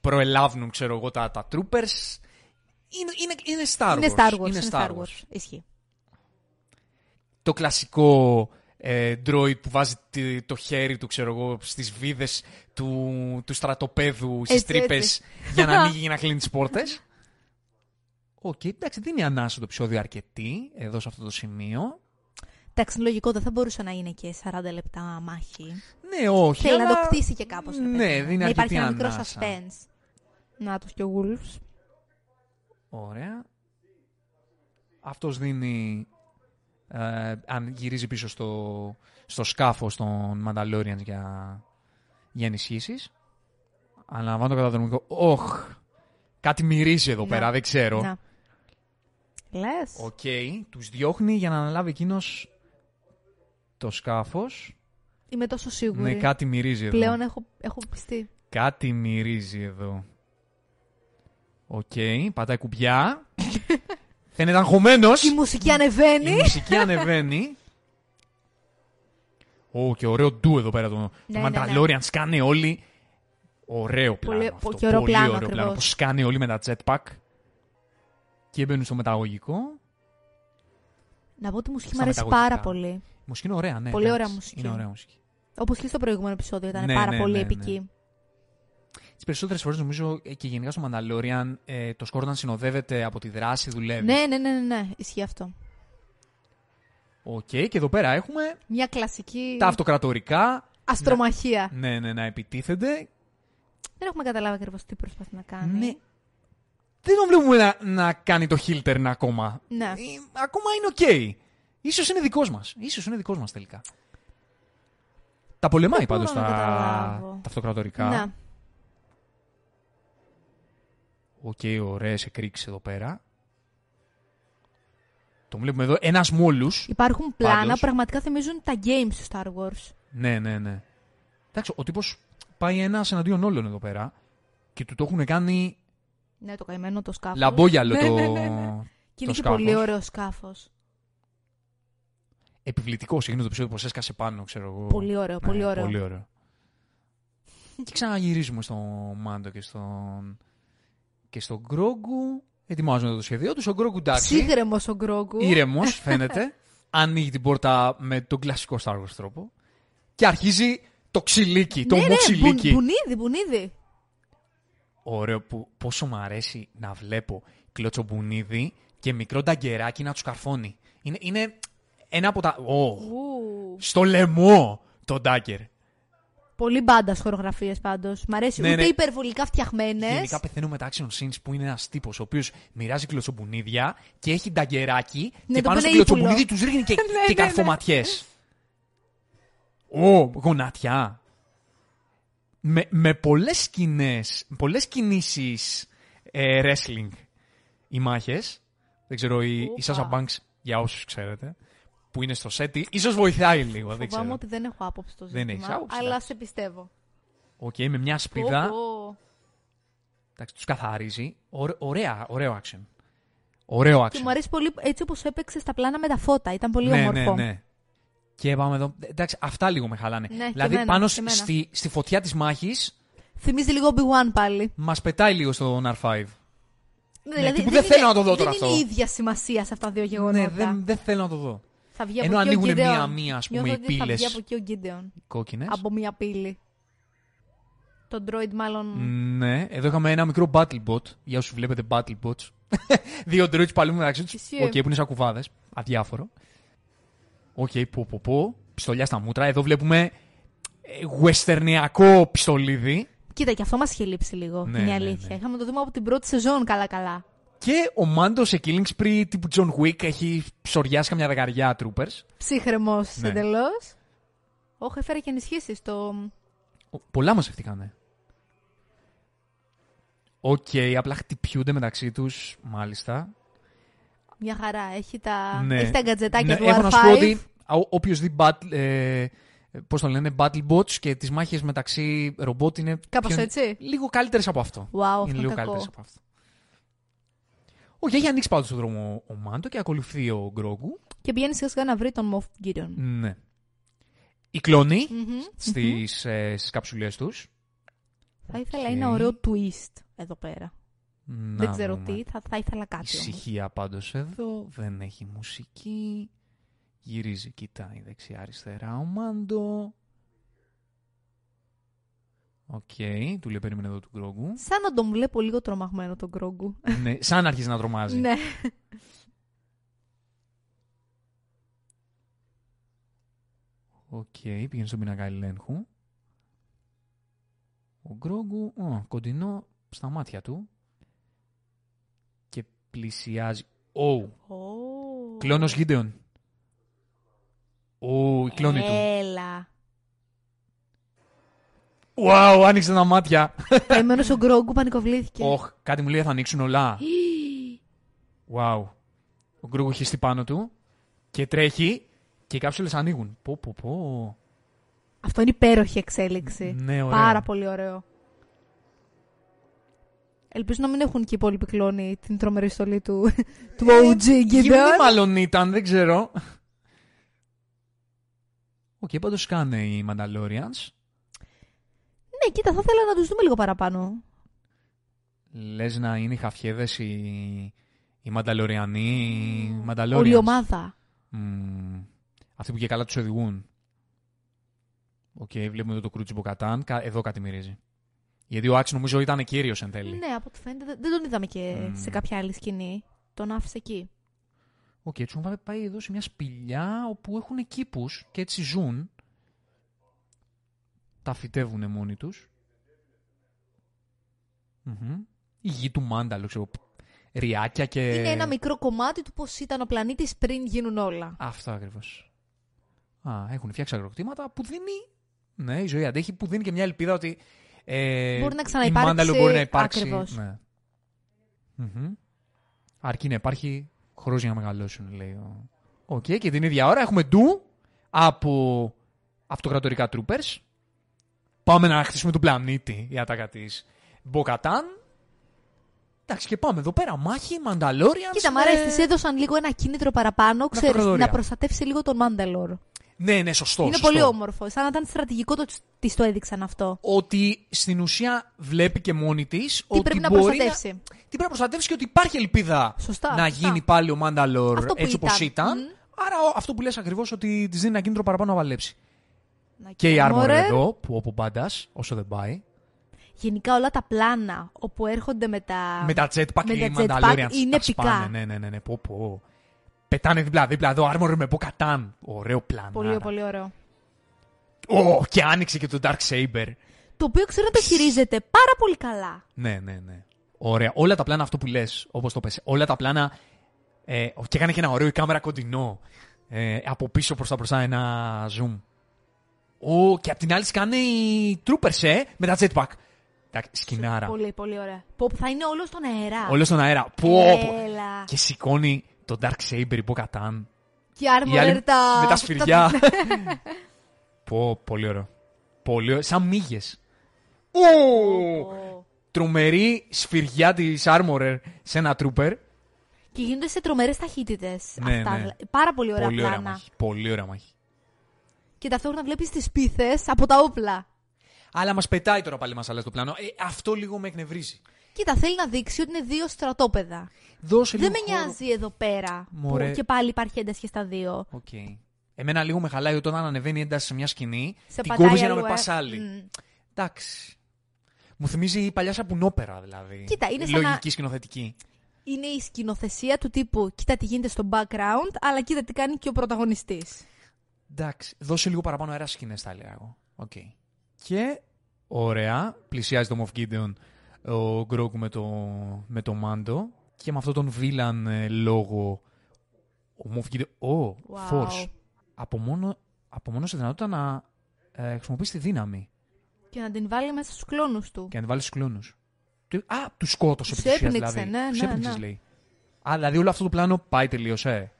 S1: προελάβουν, ξέρω εγώ, τα, τα troopers. Είναι, είναι, είναι Star Wars.
S2: είναι Star Wars.
S1: Είναι
S2: Είναι
S1: Star
S2: Star
S1: Wars.
S2: Wars. Ισχύει.
S1: το κλασικό ε, droid που βάζει τη- το χέρι του, ξέρω εγώ, στις βίδες του, του στρατοπέδου, στις
S2: Έτσι,
S1: τρύπες,
S2: έτσι.
S1: για να ανοίγει και να κλείνει τις πόρτες. Οκ, εντάξει, δίνει ανάσα το επεισόδιο αρκετή, εδώ σε αυτό το σημείο.
S2: Εντάξει, είναι λογικό, δεν θα μπορούσε να είναι και 40 λεπτά μάχη.
S1: Ναι, όχι,
S2: Θέλει
S1: αλλά...
S2: να το κτίσει και κάπως. ρε
S1: Ναι,
S2: παιδί μου.
S1: δίνει
S2: Να υπάρχει
S1: αρκετή
S2: ένα μικρό
S1: ανάσα.
S2: suspense. Να τος και ο Woves.
S1: Ωραία. Αυτός δίνει, ε, αν γυρίζει πίσω στο, στο σκάφος των Mandalorians για, για ενισχύσεις. Αναλαμβάνω καταδρομικό. Όχ, κάτι μυρίζει εδώ
S2: Να.
S1: πέρα, δεν ξέρω.
S2: Να. Λες.
S1: Οκ, τους διώχνει για να αναλάβει εκείνος το σκάφος.
S2: Είμαι τόσο σίγουρη.
S1: Ναι, κάτι μυρίζει εδώ.
S2: Πλέον έχω, έχω πειστεί.
S1: Κάτι μυρίζει εδώ. Οκ, πατάει κουμπιά. Φαίνεται αγχωμένος.
S2: Η μουσική ανεβαίνει.
S1: Η μουσική ανεβαίνει. Ω, και ωραίο ντου εδώ πέρα. Το,
S2: Ναι,
S1: το
S2: ναι, ναι.
S1: Mandalorian σκάνε όλοι. Ωραίο πλάνο
S2: Πολύ-
S1: αυτό.
S2: και ωραίο
S1: Πολύ
S2: πλάνο,
S1: ωραίο
S2: ακριβώς.
S1: πλάνο. Που σκάνε όλοι με τα jetpack. Και μπαίνουν στο μεταγωγικό.
S2: Να πω ότι η μουσική μου
S1: Στα
S2: αρέσει
S1: μεταγωγικά.
S2: πάρα πολύ.
S1: Η μουσική είναι ωραία, ναι.
S2: Πολύ
S1: εντάξει.
S2: ωραία μουσική.
S1: Είναι ωραία μουσική.
S2: Όπως και στο προηγούμενο επεισόδιο ήταν
S1: Ναι,
S2: πάρα
S1: ναι,
S2: πολύ
S1: ναι, ναι.
S2: επική.
S1: Τις περισσότερες φορές νομίζω ε, και γενικά στο Mandalorian ε, το σκόρ όταν συνοδεύεται από τη δράση δουλεύει.
S2: Ναι, ναι, ναι, ναι, ναι, ισχύει αυτό.
S1: Οκ, και εδώ πέρα έχουμε
S2: Μια κλασική
S1: τα αυτοκρατορικά.
S2: αστρομαχία.
S1: Ναι, ναι, να επιτίθενται.
S2: Δεν έχουμε καταλάβει ακριβώς τι προσπαθεί να κάνει.
S1: Ναι. Δεν τον βλέπουμε να, να κάνει το heel turn ακόμα.
S2: Ναι.
S1: Ε, ακόμα είναι οκ. Ίσως είναι δικός μας. Ίσως είναι δικός μας τελικά. Τα πολεμάει
S2: Δεν
S1: πάντως
S2: μπορώ
S1: τα,
S2: να καταλάβω.
S1: τα αυτοκρατορικά.
S2: Ναι.
S1: Οκ, ωραίες εκρήξεις εδώ πέρα. Το βλέπουμε εδώ. Ένας μόλους.
S2: Υπάρχουν πλάνα
S1: Πάντως.
S2: που πραγματικά θυμίζουν τα games του Star Wars.
S1: Ναι, ναι, ναι. Εντάξει, ο τύπος πάει ένας εναντίον όλων εδώ πέρα και του το έχουν κάνει
S2: Ναι, το καημένο το σκάφος.
S1: λαμπόγιαλο
S2: ναι,
S1: το.
S2: ναι, ναι, ναι. Και είναι
S1: το
S2: και πολύ
S1: σκάφος.
S2: ωραίο σκάφος.
S1: Επιβλητικός εκείνο το επεισόδιο που έσκασε πάνω, ξέρω εγώ.
S2: Πολύ ωραίο,
S1: Ναι,
S2: πολύ ωραίο.
S1: Πολύ ωραίο. και ξαναγυρίζουμε στο Μάντο και στον. Και στον Γκρόγκου. Ετοιμάζουν το σχέδιό του. Ο Γκρόγκου εντάξει.
S2: Ψύχρεμος ο Γκρόγκου.
S1: Ήρεμος, φαίνεται. Ανοίγει την πόρτα με τον κλασικό Star Wars τρόπο. Και αρχίζει το ξυλίκι, το
S2: ναι, ναι,
S1: μοξυλίκι.
S2: μπου- μπουνίδι, μπουνίδι.
S1: Ωραίο που πόσο μου αρέσει να βλέπω κλωτσομπουνίδι και μικρό νταγκεράκι να τους καρφώνει. Είναι, είναι ένα από τα. Ω,
S2: Ου.
S1: στο λαιμό το ντάγκερ.
S2: Πολύ μπάντας χορογραφίες πάντως. Μ' αρέσει.
S1: Ναι,
S2: Ούτε
S1: ναι.
S2: υπερβολικά φτιαχμένε.
S1: Γενικά πεθαίνω με τα action scenes που είναι ένας τύπος ο οποίος μοιράζει κλωτσομπουνίδια και έχει νταγκεράκι
S2: Ναι,
S1: και
S2: το
S1: πάνω στο
S2: πένε
S1: κλωτσομπουνίδι
S2: ύπουλο.
S1: τους ρίχνει και,
S2: Ναι,
S1: και
S2: ναι, ναι.
S1: καρφωματιές. Ω, γονατιά. Με, με πολλές σκηνές, πολλές κινήσεις ε, wrestling οι μάχες. Δεν ξέρω, η, η
S2: Οπα.
S1: Sasha Banks, για όσους ξέρετε, που είναι στο set, ίσως βοηθάει λίγο, δεν
S2: Φοβάμαι
S1: ξέρω.
S2: ότι δεν έχω άποψη στο
S1: Δεν
S2: ζήτημα.
S1: έχεις άποψη,
S2: αλλά
S1: εντάξει.
S2: σε πιστεύω.
S1: Οκ, με μια ασπίδα,
S2: Πω, πω.
S1: εντάξει, τους καθαρίζει. Ωρα- ωραία, ωραίο action. Ωραίο action.
S2: Και μου αρέσει πολύ έτσι όπως έπαιξε στα πλάνα με τα φώτα. Ήταν πολύ
S1: ναι,
S2: όμορφο.
S1: ναι, ναι. Και πάμε εδώ. Εντάξει, αυτά λίγο με χαλάνε.
S2: Ναι, και
S1: δηλαδή,
S2: εμένα,
S1: πάνω
S2: και
S1: σ-
S2: εμένα.
S1: στη, στη φωτιά της μάχης,
S2: Θυμίζει λίγο Obi-Wan πάλι.
S1: μας πετάει λίγο στον R5.
S2: Ναι,
S1: τύπου δεν θέλω να το δω τώρα
S2: δεν
S1: αυτό.
S2: είναι η ίδια σημασία σε αυτά τα δύο γεγονότα.
S1: Ναι, δεν, δεν θέλω να το δω.
S2: Θα βγει
S1: Ενώ
S2: από εκεί ο
S1: ανοίγουν
S2: Gideon.
S1: μία-μία, ας πούμε,
S2: Νιώθω
S1: οι
S2: ότι Θα βγει
S1: πύλες.
S2: από εκεί ο Γκίντεον.
S1: Κόκκινες.
S2: Από μία πύλη. Το droid μάλλον.
S1: Ναι, εδώ είχαμε ένα μικρό battle bot. Για όσους βλέπετε battle bots. Δύο droids παλεύουν μεταξύ τους.
S2: Ισχύει.
S1: Οκ, που είναι σαν κουβάδες. Αδιάφορο. Οκ, πω, πω, πω. Πιστολιά στα μούτρα. Εδώ βλέπουμε ε, γουεστερνιακό πιστολίδι.
S2: Κοίτα, και αυτό μας είχε λείψει λίγο.
S1: Ναι,
S2: είναι η
S1: ναι,
S2: αλήθεια.
S1: ναι.
S2: Είχαμε το δούμε από την πρώτη σεζόν καλά-καλά.
S1: Και ο Μάντο σε killing spree τύπου John Wick έχει σωριάσει καμιά δεκαριά troopers.
S2: Ψύχραιμος
S1: Ναι.
S2: εντελώς. Όχι, έφερε και ενισχύσεις. Το...
S1: Ο- Πολλά μαζευτήκανε. Οκ, απλά χτυπιούνται μεταξύ τους, μάλιστα.
S2: Μια χαρά. Έχει τα,
S1: Ναι.
S2: έχει τα γκατζετάκια
S1: Ναι,
S2: του
S1: έχω
S2: R5.
S1: να σου πω ότι όποιος δει battle, ε, πώς το λένε, battle bots και τις μάχες μεταξύ ρομπότ είναι
S2: Κάπως
S1: πιο-
S2: έτσι.
S1: λίγο καλύτερες από αυτό.
S2: Wow, αυτό
S1: είναι
S2: είναι
S1: λίγο
S2: κακό.
S1: καλύτερες από αυτό. Όχι, έχει ανοίξει πάντως τον δρόμο ο Μάντο και ακολουθεί ο Γκρόγκου.
S2: Και πηγαίνει σιγά σιγά να βρει τον Moff Gideon.
S1: Ναι. Οι κλόνοι
S2: Μμμ.
S1: στις, ε, στις καψουλές τους.
S2: Θα ήθελα
S1: Οκ.
S2: ένα ωραίο twist εδώ πέρα.
S1: Να
S2: Δεν ξέρω
S1: δούμε.
S2: τι, θα, θα ήθελα κάτι όμως.
S1: Ησυχία πάντως εδώ, δεν έχει μουσική. Γυρίζει, κοιτάει δεξιά-αριστερά ο Μάντο. Οκ, του λέει περίμενε εδώ του Γκρόγκου.
S2: Σαν να τον βλέπω λίγο τρομαγμένο τον Γκρόγκου.
S1: ναι, σαν να αρχίσει να τρομάζει.
S2: ναι.
S1: Οκ, πήγαινε στον πίνακα ελέγχου. Ο Γκρόγκου, ω, κοντινό στα μάτια του. Και πλησιάζει. Ω,
S2: Ω.
S1: κλώνος Γκίντεον. Ω, οι κλώνοι του.
S2: Έλα.
S1: Wow, άνοιξε τα μάτια.
S2: Καημένος ο Γκρόγκου πανικοβλήθηκε.
S1: Όχ, κάτι μου λέει θα ανοίξουν όλα. Wow. Ο Γκρόγκου έχει στη πάνω του και τρέχει και οι κάψουλες ανοίγουν. Πω, πω, πω.
S2: Αυτό είναι υπέροχη εξέλιξη.
S1: Ναι, ωραίο.
S2: Πάρα πολύ ωραίο. Ελπίζω να μην έχουν και οι υπόλοιποι κλώνοι την τρομερή στολή του, του OG
S1: Γυμνή
S2: Gideon.
S1: μάλλον ήταν, δεν ξέρω. OK, okay, πάντως κάνε οι Mandalorians;
S2: Ναι, κοίτα, θα ήθελα να τους δούμε λίγο παραπάνω.
S1: Λες να είναι οι χαφιέδες οι, οι Μανταλοριανοί, οι Mandalorians.
S2: Όλη η ομάδα.
S1: Μμμ. Αυτοί που και καλά τους οδηγούν. Οκ, βλέπουμε εδώ το κρούτσι Bo-Katan. Κα- Εδώ κάτι μυρίζει. Γιατί ο Axe νομίζω ήταν κύριος εν τέλει.
S2: Ναι, από ό,τι φαίνεται δεν- δεν τον είδαμε και
S1: Μμ.
S2: σε κάποια άλλη σκηνή. Τον άφησε εκεί.
S1: Οκ, έτσι έχουν πάει εδώ σε μια σπηλιά όπου έχουν κήπους και έτσι ζουν. Τα φυτεύουν μόνοι τους. Μμμ. Η γη του Μάνταλορ, ξέρω, ρυάκια και...
S2: Είναι ένα μικρό κομμάτι του πώς ήταν ο πλανήτης πριν γίνουν όλα.
S1: Αυτό ακριβώς. Α, έχουν φτιάξει αγροκτήματα που δίνει... Ναι, η ζωή αντέχει που δίνει και μια ελπίδα ότι ε,
S2: Μπορεί να
S1: η
S2: ξαναυπάρξει,
S1: Μάνταλορ μπορεί να υπάρξει.
S2: ακριβώς.
S1: Ναι. Μμμ. Αρκεί να υπάρχει χρόνος για να μεγαλώσουν, λέει ο. Οκ, και την ίδια ώρα έχουμε ντου από αυτοκρατορικά troopers. Πάμε να χτίσουμε τον πλανήτη η ατάκα τη Μποκατάν. Εντάξει, και πάμε εδώ πέρα. Μάχη, Μανταλόριανς.
S2: Κοίτα, μ' αρέσει, της έδωσαν λίγο ένα κίνητρο παραπάνω, ξέρεις,
S1: αυτοκρατορία.
S2: να προστατεύσει λίγο τον Μάνταλορ.
S1: Ναι, ναι, σωστό.
S2: Είναι
S1: σωστό.
S2: πολύ όμορφο. Σαν να ήταν στρατηγικό το τη το έδειξαν αυτό.
S1: Ότι στην ουσία βλέπει και μόνη της ότι
S2: πρέπει να
S1: μπορεί
S2: προστατεύσει.
S1: Να... Τι πρέπει να προστατεύσει και ότι υπάρχει ελπίδα
S2: Σωστά,
S1: να
S2: σωστά.
S1: γίνει πάλι ο Μάνταλορ
S2: Αυτό που
S1: έτσι όπως
S2: ήταν.
S1: ήταν.
S2: Μμ.
S1: Άρα ο- αυτό που λες ακριβώς ότι της δίνει ένα κίνητρο παραπάνω να βαλέψει.
S2: Να
S1: Και η Armor
S2: Armorer.
S1: εδώ, που όπου πάντα, όσο δεν πάει.
S2: Γενικά όλα τα πλάνα όπου έρχονται με τα.
S1: με τα jetpack
S2: με
S1: οι
S2: τα jetpack
S1: Mandalorians
S2: είναι
S1: τα
S2: επικά.
S1: σπάνε. Ναι, ναι, ναι, ναι. Πω, πω. Πετάνε δίπλα-δίπλα εδώ, Armor με Bo-Katan. Ωραίο πλάνο.
S2: Πολύ, πολύ ωραίο.
S1: Ω, και άνοιξε και το Dark Saber.
S2: Το οποίο ξέρω να το χειρίζεται πάρα πολύ καλά.
S1: Ναι, ναι, ναι. Ωραία. Όλα τα πλάνα αυτό που λες, όπως το πες, όλα τα πλάνα. Ε, και έκανε και ένα ωραίο η κάμερα κοντινό. Ε, από πίσω προς τα μπροστά ένα zoom. Ω, και απ' την άλλη σκάνε οι troopers, ε, με τα jetpack. Εντάξει, σκηνάρα.
S2: Πολύ, πολύ ωραία. Που θα είναι όλο στον αέρα.
S1: Όλο στον αέρα. Πω, πω.
S2: Έλα.
S1: Και σηκώνει το Dark Saber η Bo-Katan.
S2: Και η
S1: Η άλλη
S2: Armorer τα.
S1: με τα σφυριά. πω, πολύ ωραίο. Πολύ ωραίο. Σαν μύγες. Ω!
S2: Ω.
S1: Τρομερή σφυριά της Armorer σε ένα trooper.
S2: Και γίνονται σε τρομερές ταχύτητες.
S1: Ναι,
S2: αυτά.
S1: ναι.
S2: Πάρα πολύ ωραία
S1: Πολύ ωραία
S2: πλάνα.
S1: μάχη. Πολύ ωραία μάχη.
S2: Και ταυτόχρονα βλέπεις τις σπίθες από τα όπλα.
S1: Αλλά μας πετάει τώρα πάλι μας το πλάνο. Ε, αυτό λίγο με εκνευρίζει.
S2: Κοίτα, θέλει να δείξει ότι είναι δύο στρατόπεδα.
S1: Δώσε
S2: Δεν
S1: λίγο
S2: με
S1: χώρο.
S2: νοιάζει εδώ πέρα.
S1: Μωρέ.
S2: Που και πάλι υπάρχει ένταση και στα δύο.
S1: Οκ. Εμένα λίγο με χαλάει όταν ανεβαίνει η ένταση σε μια σκηνή.
S2: Σε
S1: την
S2: πατάει
S1: κόβεις για να
S2: αλλού,
S1: με
S2: ε.
S1: πα άλλη.
S2: Μμ.
S1: Εντάξει. Μου θυμίζει η παλιά σαπουνόπερα δηλαδή.
S2: Κοίτα, είναι σαν
S1: Λογική
S2: να-
S1: σκηνοθετική.
S2: Είναι η σκηνοθεσία του τύπου κοίτα τι γίνεται στο background, αλλά κοίτα τι κάνει και ο πρωταγωνιστής.
S1: Εντάξει. Δώσε λίγο παραπάνω αέρα στις σκηνές, θα έλεγα εγώ. Οκ. Και ωραία. Πλησιάζει το Moff Gideon ο Grogu με το, με το Mando. Και με αυτόν τον villain ε, λόγο. Ο Moff Gideon. Ω,
S2: Wow.
S1: Force. Από μόνο, από μόνο σε δυνατότητα να ε, χρησιμοποιήσει τη δύναμη
S2: Και να την βάλει μέσα στους κλόνους του.
S1: και να τη βάλει στους κλόνους. Α, του σκότωσε
S2: Τους
S1: επί της ουσίας,
S2: έπνιξε,
S1: δηλαδή.
S2: ναι,
S1: Τους
S2: ναι,
S1: έπνιξες,
S2: ναι.
S1: λέει. Α, δηλαδή όλο αυτό το πλάνο πάει τελείως, ε.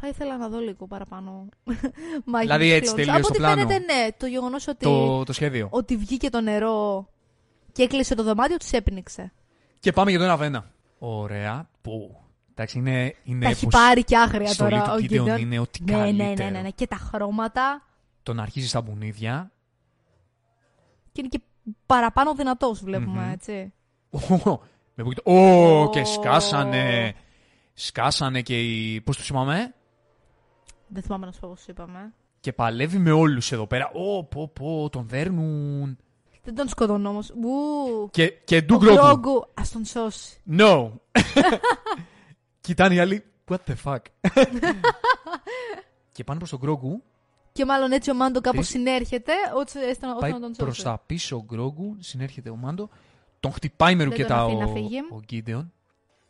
S2: Θα ήθελα να δω λίγο παραπάνω. μάχη
S1: Δηλαδή
S2: με τους
S1: έτσι
S2: κλόνους.
S1: τελείωσε
S2: Από
S1: το
S2: ό,τι
S1: πλάνο.
S2: φαίνεται, ναι. Το γεγονός ότι,
S1: Το, το σχέδιο.
S2: ότι βγήκε το νερό και έκλεισε το δωμάτιο, τους έπνιξε.
S1: Και πάμε για το ένα βένα. Ωραία. Που. Εντάξει, είναι. είναι
S2: Τα έχει
S1: πως
S2: πάρει και άγρια
S1: η στολή
S2: τώρα
S1: του
S2: ο
S1: Gideon
S2: Gideon.
S1: είναι ό,τι
S2: Ναι, ναι, ναι,
S1: καλύτερο.
S2: ναι, ναι. Και τα χρώματα.
S1: Το να αρχίζει στα μπουνίδια.
S2: Και είναι και παραπάνω δυνατός βλέπουμε,
S1: Μμμ.
S2: έτσι.
S1: Ω, με που- Ω,
S2: Ω.
S1: και σκάσανε. Σκάσανε και οι. Πώς του είπαμε.
S2: Δεν θυμάμαι να σου πω πώς είπαμε.
S1: Και παλεύει με όλους εδώ πέρα. Ω, πω, πω, τον δέρνουν.
S2: Δεν τον σκοτώνω όμως. Ου,
S1: Και, και του
S2: ο
S1: Γκρόκου.
S2: Γκρόγκου, ας τον σώσει.
S1: No. Κοιτάνε οι άλλοι. What the fuck. και πάνε προς τον Γκρόγκου.
S2: Και μάλλον έτσι ο Μάντο κάπως
S1: Τις-
S2: συνέρχεται, ώστε ώστε να ώστε
S1: Πάει
S2: να τον
S1: προς
S2: σώσει.
S1: τα πίσω ο Γκρόγκου. Συνέρχεται ο Μάντο. Τον χτυπάει με
S2: Δεν
S1: ρουκέτα
S2: τον αφήνει
S1: ο,
S2: να φύγει.
S1: ο Γκίντεον.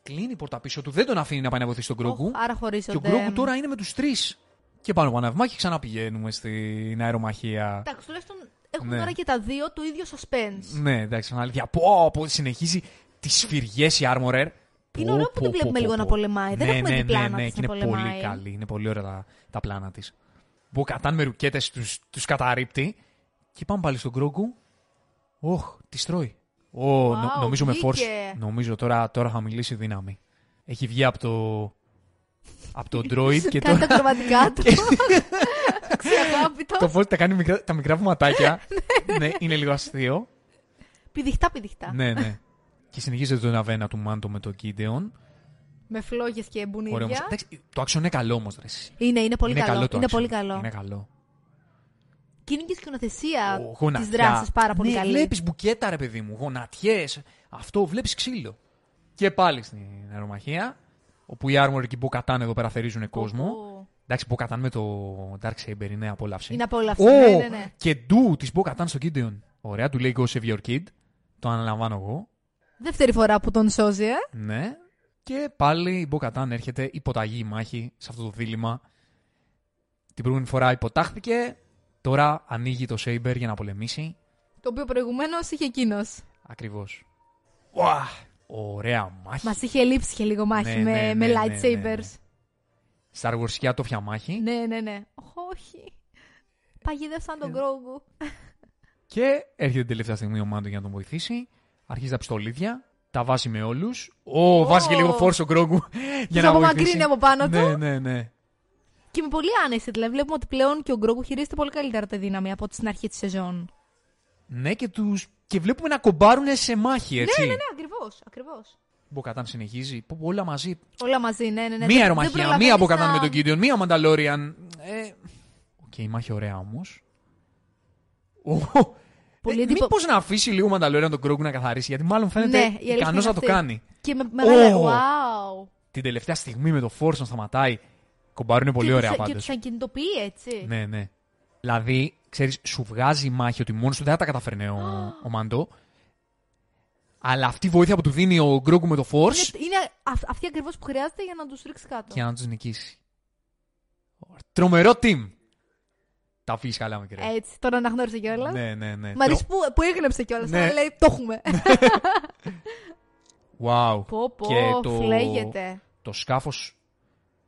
S1: Κλείνει η πόρτα πίσω του. Δεν τον αφήνει να πάει να βοηθήσει τον Γκρόγκου.
S2: Οχ, άρα
S1: Και
S2: χωρίζονται.
S1: ο Γκρόγκου τώρα είναι με τους τρεις. Και πάνω από αναβημά και ξαναπηγαίνουμε στην αερομαχία.
S2: Εντάξει, τουλάχιστον έχουν
S1: Ναι.
S2: τώρα και τα δύο το ίδιο suspense.
S1: Ναι, εντάξει, αλήθεια. Πω, πω, συνεχίζει τις σφυριέ η Armorer.
S2: Είναι
S1: Πω,
S2: ωραίο που
S1: πω,
S2: την
S1: πω,
S2: βλέπουμε
S1: πω,
S2: λίγο
S1: πω.
S2: να πολεμάει. Δεν
S1: ναι,
S2: έχουμε
S1: ναι,
S2: δει πλάνα
S1: ναι, ναι,
S2: της
S1: και
S2: να
S1: είναι
S2: πολεμάει.
S1: πολύ καλή. Είναι πολύ ωραία τα, τα πλάνα της. Που κατάν με ρουκέτες τους καταρρύπτει. Και πάμε πάλι στον Γκρόγκου. Όχ, τη τρώει. Ω, νο-
S2: Wow,
S1: νομίζω με
S2: βγήκε.
S1: force. Νομίζω τώρα, τώρα θα μιλήσει δύναμη. Έχει βγει από το. Από το droid και
S2: Κάνει
S1: τώρα.
S2: τα κροβατικά του. Αξιαγάπητο.
S1: το force τα κάνει μικρά, τα μικρά βηματάκια. ναι, είναι λίγο αστείο.
S2: Πηδιχτά, πηδιχτά.
S1: ναι, ναι. Και συνεχίζεται το ένα βένα του Μάντο με τον Gideon.
S2: Με φλόγες και
S1: Ωραίο όμως.
S2: μπουνίδια.
S1: Εντάξει, το action είναι καλό όμως.
S2: Είναι, είναι πολύ
S1: είναι
S2: καλό.
S1: το
S2: είναι
S1: action.
S2: πολύ καλό.
S1: Είναι καλό.
S2: Και είναι και η σκηνοθεσία
S1: Ο,
S2: της
S1: γονατιά.
S2: δράσης πάρα πολύ
S1: ναι,
S2: καλή.
S1: Βλέπεις μπουκέτα, ρε παιδί μου. Γονατιές. Αυτό βλέπεις ξύλο. Και πάλι στην αερομαχία. Όπου οι Armor και οι Bo-Katan εδώ πέρα θερίζουν κόσμο.
S2: Ω,
S1: Εντάξει, Bo-Katan με το Dark Saber είναι απόλαυση.
S2: Είναι απόλαυση.
S1: Ω,
S2: Ναι, ναι, ναι.
S1: Και ντου της Bo-Katan στο Gideon. Ωραία, του λέει Go save your kid. Το αναλαμβάνω εγώ.
S2: Δεύτερη φορά που τον σώζει, ε.
S1: Ναι. Και πάλι η Bo-Katan έρχεται υποταγή η μάχη σε αυτό το δίλημα. Την προηγούμενη φορά υποτάχθηκε. Τώρα ανοίγει το Saber για να πολεμήσει.
S2: Το οποίο προηγουμένως είχε εκείνος.
S1: Ακριβώς. Ουα! Ωραία μάχη.
S2: Μας είχε λείψει και λίγο μάχη
S1: Ναι,
S2: με,
S1: ναι,
S2: με
S1: ναι, ναι,
S2: lightsabers.
S1: ναι, ναι. Star Wars και άτοφια μάχη.
S2: Ναι, ναι, ναι. Όχι. Παγίδευσαν τον
S1: Ε.
S2: Γκρόγκου.
S1: Και έρχεται την τελευταία στιγμή ο Μάντο για να τον βοηθήσει. Αρχίζει τα πιστολίδια. Τα βάζει με όλους. Ω, βάζει και λίγο φόρσο Γκρόγκου για
S2: Τους
S1: να
S2: απομακρύνει
S1: βοηθήσει.
S2: από πάνω του.
S1: Ναι, ναι, ναι.
S2: Και με πολύ άνεση. Δηλαδή, βλέπουμε ότι πλέον και ο Γκρόγκου χειρίζεται πολύ καλύτερα τη δύναμη από ό,τι στην αρχή της σεζόν.
S1: Ναι, και, τους... και βλέπουμε να κομπάρουν σε μάχη, έτσι.
S2: Ναι, ναι, ναι, ακριβώς. Ακριβώς.
S1: Bo-Katan συνεχίζει. Πω, πω, όλα μαζί.
S2: Όλα μαζί, ναι, ναι. ναι.
S1: μία
S2: Δεν-
S1: αερομαχία,
S2: δεν
S1: μία
S2: προλαβαίνεις
S1: Bo-Katan
S2: να-
S1: με τον Κίντιον, μία Mandalorian. Ε... Οκ, η μάχη ωραία όμως.
S2: Πολύ
S1: ε,
S2: εντυπω-
S1: Μήπως να αφήσει λίγο Mandalorian τον Grogu να καθαρίσει, γιατί μάλλον
S2: Ναι, η
S1: φαίνεται
S2: αλήθεια
S1: ικανός
S2: είναι
S1: να το
S2: αυτή.
S1: κάνει.
S2: Και με μεγάλα.
S1: Ω.
S2: Wow.
S1: Την τελευταία στιγμή με το Force να σταματάει. Κομπάρουν πολύ
S2: και
S1: ωραία
S2: τους- Και
S1: πάντως.
S2: του αγκινητοποιεί, έτσι.
S1: Ναι, ναι. Δηλαδή, ξέρεις, σου βγάζει η μάχη ότι μόνος του δεν θα τα καταφέρνει ο, ο Μάντο. Αλλά αυτή η βοήθεια που του δίνει ο Γκρόγκου με το Force
S2: Είναι, είναι αυ- αυτή ακριβώς που χρειάζεται για να τους ρίξει κάτω.
S1: για να τους νικήσει. Τρομερό team. Τα αφήσεις καλά, μικρέ.
S2: Έτσι, τον αναγνώρισε κιόλας.
S1: Ναι, ναι, ναι.
S2: Μ' αρέσει που, που έγνεψε κιόλας.
S1: Ναι.
S2: λέει το έχουμε.
S1: Wow.
S2: πω, πω,
S1: Και το-
S2: φλέγεται.
S1: Το σκάφος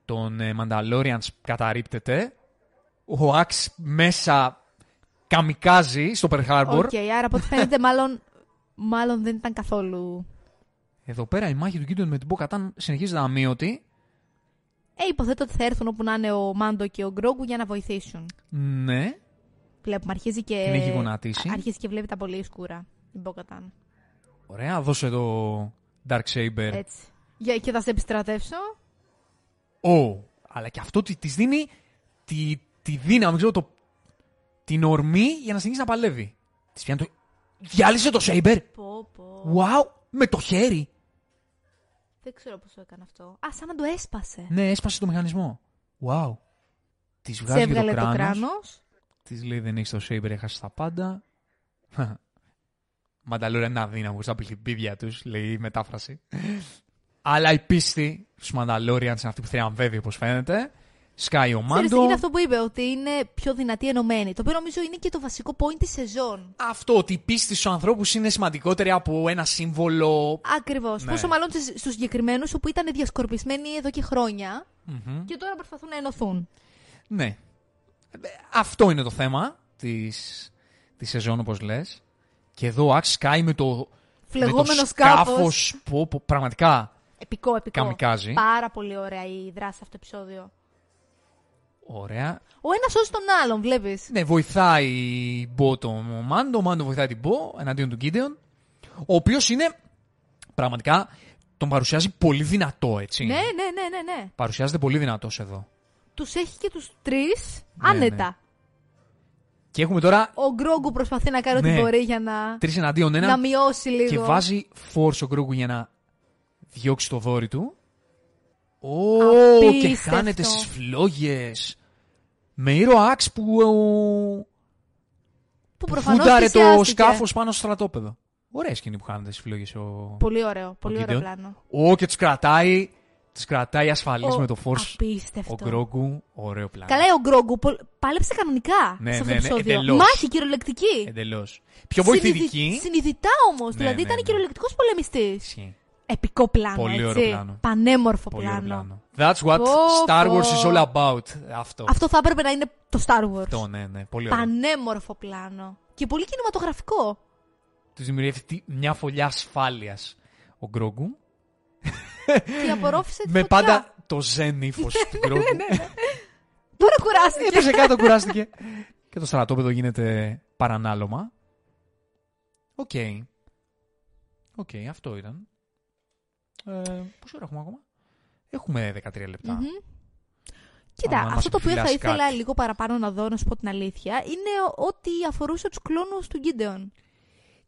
S1: των ε, Mandalorians καταρρίπτεται. Ο Axe μέσα καμικάζι στο Pearl Harbor.
S2: OK, άρα από ό,τι φαίνεται, μάλλον, μάλλον δεν ήταν καθόλου.
S1: Εδώ πέρα η μάχη του Gideon με την Bo-Katan συνεχίζεται αμείωτη.
S2: Ε, υποθέτω ότι θα έρθουν όπου να είναι ο Mando και ο Grogu για να βοηθήσουν.
S1: Ναι,
S2: Βλέπουμε, αρχίζει και.
S1: την έχει γονατίσει.
S2: Αρχίζει και βλέπει τα πολύ σκούρα. Η Bo-Katan.
S1: Ωραία, δώσε το Dark Saber.
S2: Έτσι. Για, και θα σε επιστρατεύσω.
S1: Ω, αλλά και αυτό τη της δίνει τη, τη δύναμη, ξέρω, το, την ορμή για να συνεχίσει να παλεύει. Της πιάνει το. Διάλυσε το Saber!
S2: Πω, πω.
S1: Wow! Με το χέρι!
S2: Δεν ξέρω πώς το έκανε αυτό. Α, σαν να το έσπασε.
S1: Ναι, έσπασε το μηχανισμό. Wow! Της
S2: Σε
S1: βγάζει και το
S2: έβγαλε το
S1: κράνος.
S2: κράνος.
S1: Της λέει δεν έχεις το Saber, έχασες τα πάντα. Μανταλόρια είναι αδύναμο στα πηγαία τους, λέει η μετάφραση. Αλλά η πίστη στους Mandalorians είναι αυτή που θριαμβεύει, όπως φαίνεται. Σκάει ο
S2: Ξέρεις,
S1: Μάντο.
S2: είναι αυτό που είπε, ότι είναι πιο δυνατή ενωμένη. Το οποίο νομίζω είναι και το βασικό point της σεζόν.
S1: Αυτό ότι η πίστη στους ανθρώπους είναι σημαντικότερη από ένα σύμβολο.
S2: Ακριβώς.
S1: Ναι.
S2: Πόσο μάλλον στους συγκεκριμένους όπου ήταν διασκορπισμένοι εδώ και χρόνια
S1: Μμμ.
S2: και τώρα προσπαθούν να ενωθούν.
S1: Ναι. Ε, Αυτό είναι το θέμα της, της σεζόν, όπως λες. Και εδώ ο Άξ σκάει με το, με
S2: Φλεγόμενος
S1: το
S2: σκάφος.
S1: σκάφος που, που πραγματικά
S2: Επικό, επικό.
S1: καμικάζει.
S2: Πάρα πολύ ωραία η δράση σε αυτό το επεισόδιο.
S1: Ωραία.
S2: Ο ένας σώζει τον άλλον, βλέπεις.
S1: Ναι, βοηθάει η Μπο τον Μάντο, ο Μάντο βοηθάει την Μπο εναντίον του Γκίντεον. Ο οποίος είναι πραγματικά τον παρουσιάζει πολύ δυνατό, έτσι.
S2: Ναι, ναι, ναι, ναι, ναι.
S1: Παρουσιάζεται πολύ δυνατός εδώ.
S2: Τους έχει και τους τρεις
S1: Ναι,
S2: άνετα.
S1: Και έχουμε τώρα
S2: Ο Γκρόγκου προσπαθεί να κάνει
S1: Ναι.
S2: ό,τι μπορεί για να,
S1: τρεις εναντίον ένα.
S2: να μειώσει λίγο.
S1: Και βάζει force ο Γκρόγκου για να διώξει το δόρυ του. Ω, και
S2: Απίστευτο.
S1: χάνεται στις φλόγες. Με ήρωα Άξ που, ε,
S2: που
S1: που
S2: προφανώς
S1: φούνταρε το
S2: θυσιάστηκε.
S1: σκάφος πάνω στο στρατόπεδο. Ωραία σκηνή που χάνεται στις φλόγες ο.
S2: Πολύ ωραίο, πολύ ωραίο
S1: Gideon.
S2: πλάνο.
S1: Ω, και του κρατάει. Του κρατάει ασφαλή
S2: Ο-
S1: με το force.
S2: Απίστευτο.
S1: Ο Γκρόγκου, ωραίο πλάνο.
S2: Καλά, ο Γκρόγκου πολ- πάλεψε κανονικά
S1: Ναι,
S2: σε αυτό
S1: ναι,
S2: το
S1: ναι,
S2: επεισόδιο.
S1: εντελώς.
S2: Μάχη κυριολεκτική.
S1: Εντελώς. Πιο βοηθητική.
S2: Συνειδη- Συνειδητά όμως.
S1: Ναι,
S2: δηλαδή
S1: ναι,
S2: ήταν
S1: ναι.
S2: κυριολεκτικός πολεμιστής.
S1: Ισχύει.
S2: Επικό πλάνο.
S1: Πολύ
S2: έτσι.
S1: ωραίο πλάνο.
S2: Πανέμορφο
S1: Πολύ ωραίο
S2: πλάνο.
S1: πλάνο. That's what
S2: Πω,
S1: Star
S2: πω.
S1: Wars is all about. Αυτό.
S2: Αυτό θα έπρεπε να είναι το Star Wars.
S1: Αυτό, ναι, ναι. Πολύ ωραίο.
S2: Πανέμορφο πλάνο. Και πολύ κινηματογραφικό.
S1: Του δημιουργεί αυτή μια φωλιά ασφάλειας ο Grogu.
S2: και απορρόφησε τη
S1: Με
S2: φωτιά.
S1: πάντα το ζεν ύφος του Grogu.
S2: Τώρα κουράστηκε.
S1: Έπεσε κάτω, κουράστηκε. και το στρατόπεδο γίνεται παρανάλωμα. OK. OK, αυτό ήταν. Ε, πόση ώρα έχουμε ακόμα; Έχουμε 13 λεπτά.
S2: Μμμ. Κοίτα,
S1: Άμα μας
S2: αυτό το οποίο θα
S1: επιφυλάσσει
S2: ήθελα
S1: κάτι.
S2: λίγο παραπάνω να δω, να σου πω την αλήθεια, είναι ό,τι αφορούσε τους κλόνους του Gideon.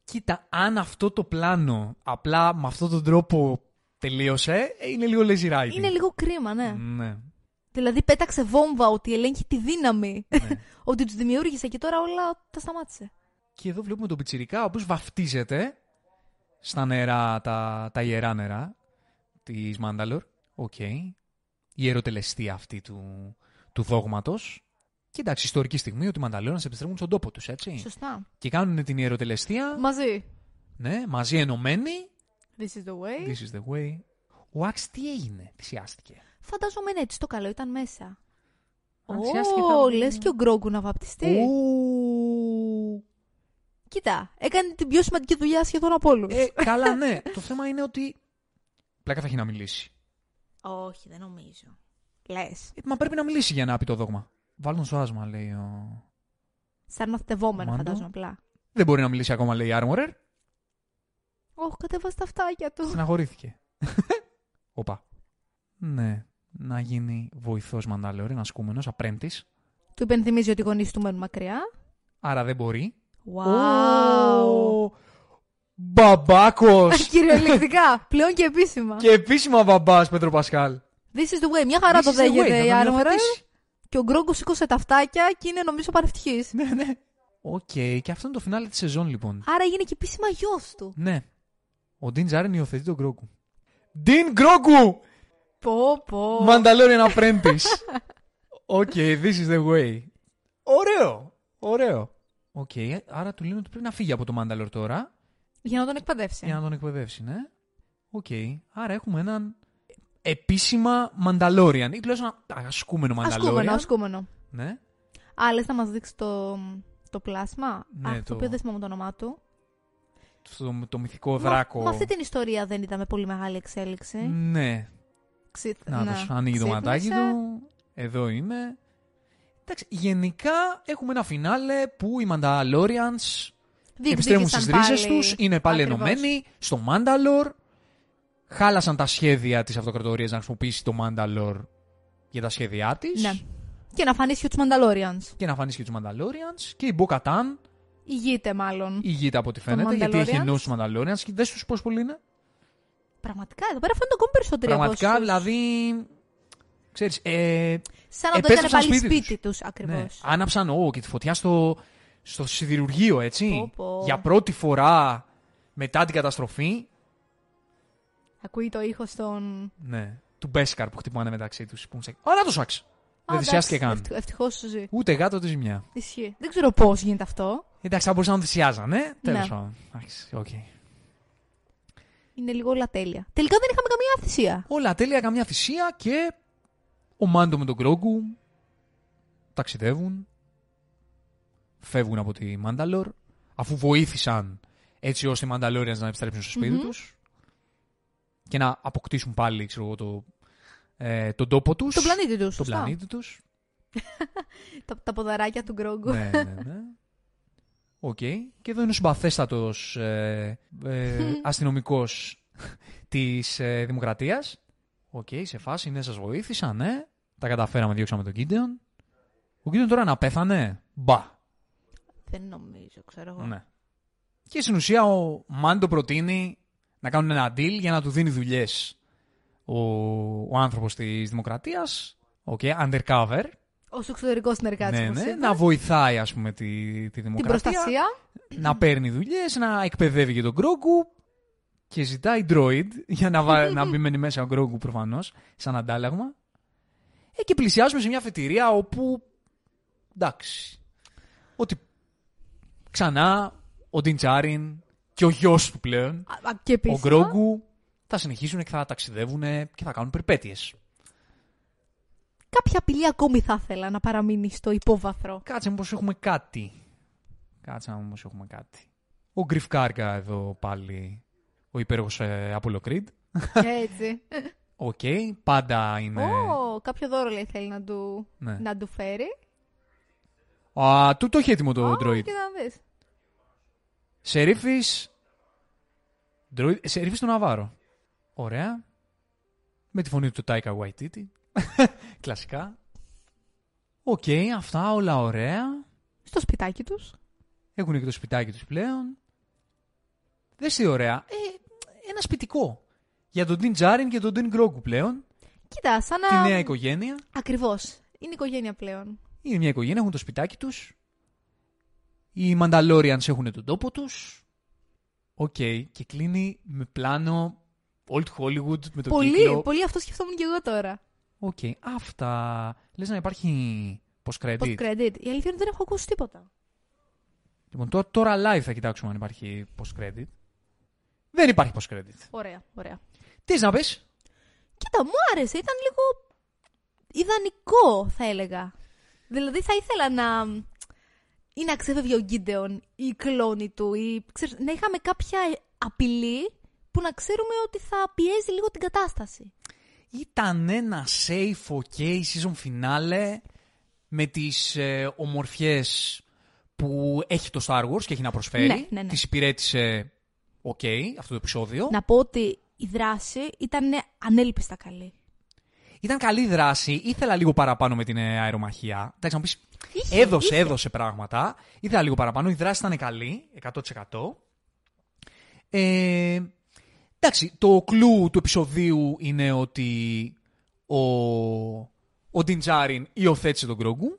S1: Κοίτα, αν αυτό το πλάνο απλά με αυτόν τον τρόπο τελείωσε, ε, είναι λίγο lazy writing.
S2: Είναι λίγο κρίμα, ναι.
S1: Ναι.
S2: Δηλαδή πέταξε βόμβα ότι ελέγχει τη δύναμη.
S1: ναι.
S2: ότι τους δημιούργησε και τώρα όλα τα σταμάτησε.
S1: Και εδώ βλέπουμε τον πιτσιρικά, ο οποίος βαφτίζεται στα νερά, τα, τα ιερά νερά της Μάνταλορ. Οκ. Η ιεροτελεστία αυτή του, του δόγματος. Και εντάξει, ιστορική στιγμή ότι οι Μανταλόρες επιστρέφουν στον τόπο τους, έτσι.
S2: Σωστά.
S1: Και κάνουν την ιεροτελεστία,
S2: Μαζί.
S1: ναι, μαζί ενωμένοι,
S2: This is the way.
S1: This is the way. Ο Άξ τι έγινε, θυσιάστηκε.
S2: Φαντάζομαι ναι, έτσι το καλό ήταν μέσα.
S1: Αν θυσιάστηκε θα-
S2: Ω, λες και ο Γκρόγκου να βαπτιστεί.
S1: Ου.
S2: Κοίτα, έκανε την πιο σημαντική δουλειά σχεδόν από όλους.
S1: Ε, καλά, ναι. Το θέμα είναι ότι. Πλάκα θα έχει να μιλήσει.
S2: Όχι, δεν νομίζω. Λες.
S1: Ε, μα πρέπει να μιλήσει για να πει το δόγμα. Βάλουν στο άσμα, λέει ο.
S2: Σαν μαθητευόμενο,
S1: Μάντο.
S2: φαντάζομαι απλά.
S1: Δεν μπορεί να μιλήσει ακόμα, λέει η Armorer.
S2: Όχι, κατέβασε τα αυτάκια του.
S1: Στεναχωρήθηκε. Οπα. Ναι. Να γίνει βοηθός Μανταλόρι, ασκούμενο, απρέντη.
S2: Του υπενθυμίζει ότι οι γονείς του μένουν μακριά.
S1: Άρα δεν μπορεί.
S2: Wow.
S1: Μπαμπάκος!
S2: Κυριολεκτικά, πλέον και επίσημα.
S1: και επίσημα μπαμπάς Pedro Pascal.
S2: This is the way. Μια χαρά το
S1: This is the way,
S2: δέχεται η
S1: θα τον
S2: Armorer.
S1: υιοθετήσει.
S2: Και ο Grogu σήκωσε τα αυτάκια και είναι νομίζω πανευτυχής.
S1: Ναι, ναι. Οκ, και αυτό είναι το φινάλε της σεζόν λοιπόν.
S2: Άρα έγινε και επίσημα γιος του.
S1: Ναι. Ο Din Djarin υιοθετεί τον Grogu. Din Grogu!
S2: Πω, πω.
S1: Mandalorian Apprentice. OK, this is the way. Ωραίο. Ωραίο. Οκ, άρα του λένε ότι πρέπει να φύγει από το Mandalore τώρα
S2: Για να τον εκπαιδεύσει.
S1: για να τον εκπαιδεύσει, ναι. Οκ, άρα έχουμε έναν επίσημα Mandalorian ή τουλάχιστον ένα ασκούμενο Mandalorian.
S2: Ασκούμενο, ασκούμενο.
S1: Ναι.
S2: Α, λες να μας δείξει το, το πλάσμα;
S1: Ναι,
S2: Αυτό
S1: το-
S2: το οποίο δεν θυμάμαι το όνομά του.
S1: Το, το μυθικό δράκο.
S2: Μα, με αυτή την ιστορία δεν είδαμε πολύ μεγάλη εξέλιξη.
S1: Ναι.
S2: Ξυ...
S1: Να,
S2: ναι.
S1: το ανοίγει το
S2: Ξύπνησε.
S1: ματάκι του. Εδώ είμαι. Εντάξει, γενικά έχουμε ένα φινάλε που οι Mandalorians επιστρέφουν στις
S2: Διεκδίκησαν
S1: ρίζες
S2: πάλι.
S1: τους, είναι πάλι
S2: Ακριβώς.
S1: ενωμένοι στο Mandalore. Χάλασαν τα σχέδια της αυτοκρατορίας να χρησιμοποιήσει το Mandalore για τα σχέδιά της.
S2: Ναι. Και να φανείς και τους Mandalorians.
S1: Και να φανείς και τους Mandalorians. Και η Bo-Katan
S2: Ηγείται μάλλον.
S1: ηγείται από ό,τι
S2: Των
S1: φαίνεται, γιατί έχει
S2: Mandalorians.
S1: ενώσει τους Mandalorians. Και δες τους πόσο πολλοί είναι.
S2: Πραγματικά, εδώ πέρα φαίνονται ακόμη περισσότεροι από
S1: Πραγματικά,
S2: όσους-
S1: δηλαδή... Ξέρεις, ε,
S2: Σαν να το έκανε
S1: επέστρεψαν
S2: πάλι
S1: σπίτι
S2: σπίτι τους, ακριβώς.
S1: Ναι. Άναψαν ό, και τη φωτιά στο, στο σιδηρουργείο, έτσι.
S2: Πω, πω.
S1: Για πρώτη φορά μετά την καταστροφή.
S2: Ακούει το ήχο στον...
S1: Ναι. Του Μπέσκαρ που χτυπάνε μεταξύ τους. Που σε... Άρα το σάξ. Δεν
S2: Α,
S1: θυσιάστηκε
S2: εντάξει,
S1: καν.
S2: ευτυχ- Ευτυχώς σου ζει.
S1: Ούτε γάτο ούτε ζημιά.
S2: Ισχύει. Δεν ξέρω πώς γίνεται αυτό.
S1: Εντάξει, θα μπορούσαν να τον θυσιάζανε. Τέλο
S2: Ναι.
S1: πάντων. Εντάξει, οκ.
S2: Είναι λίγο όλα τέλεια. Τελικά δεν είχαμε καμία θυσία.
S1: Όλα τέλεια, καμιά θυσία και ο Μάντο με τον Κρόγκου ταξιδεύουν. Φεύγουν από τη Μάνταλορ. Αφού βοήθησαν έτσι ώστε οι Μανταλόριανς να επιστρέψουν στο σπιτι
S2: Μμμ.
S1: τους και να αποκτήσουν πάλι ξέρω, εγώ, το, ε, τον τόπο τους.
S2: Τον πλανήτη τους,
S1: τον
S2: σωστά.
S1: πλανήτη τους.
S2: Τα, τα ποδαράκια του Γκρόγκου.
S1: ναι, ναι, ναι. Οκ. Και εδώ είναι ο συμπαθέστατος ε, ε, αστυνομικός της ε, Δημοκρατίας. Οκ, σε φάση, ναι, σας βοήθησα, ναι. Τα καταφέραμε, διώξαμε τον Gideon. Ο Gideon τώρα να πέθανε. Μπα.
S2: Δεν νομίζω, ξέρω εγώ.
S1: Ναι. Και στην ουσία ο Mando προτείνει να κάνουν ένα deal για να του δίνει δουλειές ο, ο άνθρωπος της Δημοκρατίας. OK, undercover.
S2: Ω εξωτερικό συνεργάτης.
S1: Ναι, ναι, να βοηθάει ας πούμε τη, τη
S2: Την
S1: Δημοκρατία.
S2: προστασία.
S1: να παίρνει δουλειές, να εκπαιδεύει και τον Γκρόγκου και ζητάει droid για να, βα... να μπει μένει μέσα ο Γκρόγκου προφανώς, σαν αντάλλαγμα. Ε, και πλησιάζουμε σε μια αφετηρία όπου, εντάξει, ότι ξανά ο Ντιντσάριν και ο γιος του πλέον,
S2: Α, α, και
S1: ο
S2: επίσημα.
S1: Γκρόγκου, θα συνεχίσουν και θα ταξιδεύουν και θα κάνουν περιπέτειες.
S2: Κάποια απειλή ακόμη θα ήθελα να παραμείνει στο υπόβαθρο.
S1: Κάτσε μήπως έχουμε κάτι. Κάτσε να μήπως έχουμε κάτι. Ο Greef Karga εδώ πάλι, ο υπέροχος ε, Apollo Creed.
S2: Έτσι.
S1: Οκ, πάντα είναι...
S2: Ω, κάποιο δώρο λέει θέλει να του,
S1: Ναι.
S2: να του φέρει.
S1: Α, του το έχει έτοιμο το
S2: Ω,
S1: droid.
S2: Και να δεις.
S1: Σερίφης... Droid... Σερίφης του Nevarro. Ωραία. Με τη φωνή του Taika Waititi. Κλασικά. Οκ, αυτά όλα ωραία.
S2: Στο σπιτάκι τους.
S1: Έχουν και το σπιτάκι τους πλέον. Δες τι ωραία. Ε, ένα σπιτικό. Για τον Din Djarin και τον Din Grogu πλέον.
S2: Κοίτα, σαν
S1: Τη
S2: να...
S1: νέα οικογένεια.
S2: Ακριβώς. Είναι οικογένεια πλέον.
S1: Είναι μια οικογένεια, έχουν το σπιτάκι τους. Οι Mandalorians έχουν τον τόπο τους. Οκ. Και κλείνει με πλάνο Old Hollywood με τον
S2: Πολύ,
S1: κύκλο.
S2: πολύ αυτό σκεφτόμουν και εγώ τώρα.
S1: Οκ. Αυτά. Λες να υπάρχει post-credit.
S2: Post credit. Η αλήθεια είναι ότι δεν έχω ακούσει τίποτα.
S1: Λοιπόν, τώρα, τώρα live θα κοιτάξουμε αν υπάρχει post-credit. Δεν υπάρχει post credit.
S2: Ωραία, ωραία.
S1: Τι να πεις;
S2: Κοίτα, μου άρεσε. Ήταν λίγο ιδανικό, θα έλεγα. Δηλαδή θα ήθελα να ή να ξέφευγε ο Γκίντεον ή οι κλόνοι του ή ξέρεις, να είχαμε κάποια απειλή που να ξέρουμε ότι θα πιέζει λίγο την κατάσταση.
S1: Ήταν ένα safe ok season finale με τις ε, ομορφιές που έχει το Star Wars και έχει να προσφέρει.
S2: Ναι, ναι, ναι.
S1: Τις υπηρέτησε ok αυτό το επεισόδιο.
S2: Να πω ότι η δράση ήταν ανέλπιστα καλή.
S1: Ήταν καλή δράση. Ήθελα λίγο παραπάνω με την ε, αερομαχία. Εντάξει, να μου πεις,
S2: Είχε,
S1: έδωσε,
S2: είχε.
S1: έδωσε πράγματα. Ήθελα λίγο παραπάνω. Η δράση ήταν καλή, 100%. Ε, εντάξει, το κλου του επεισοδίου είναι ότι ο, ο Ντιντζάριν υιοθέτησε τον Γκρόγκου.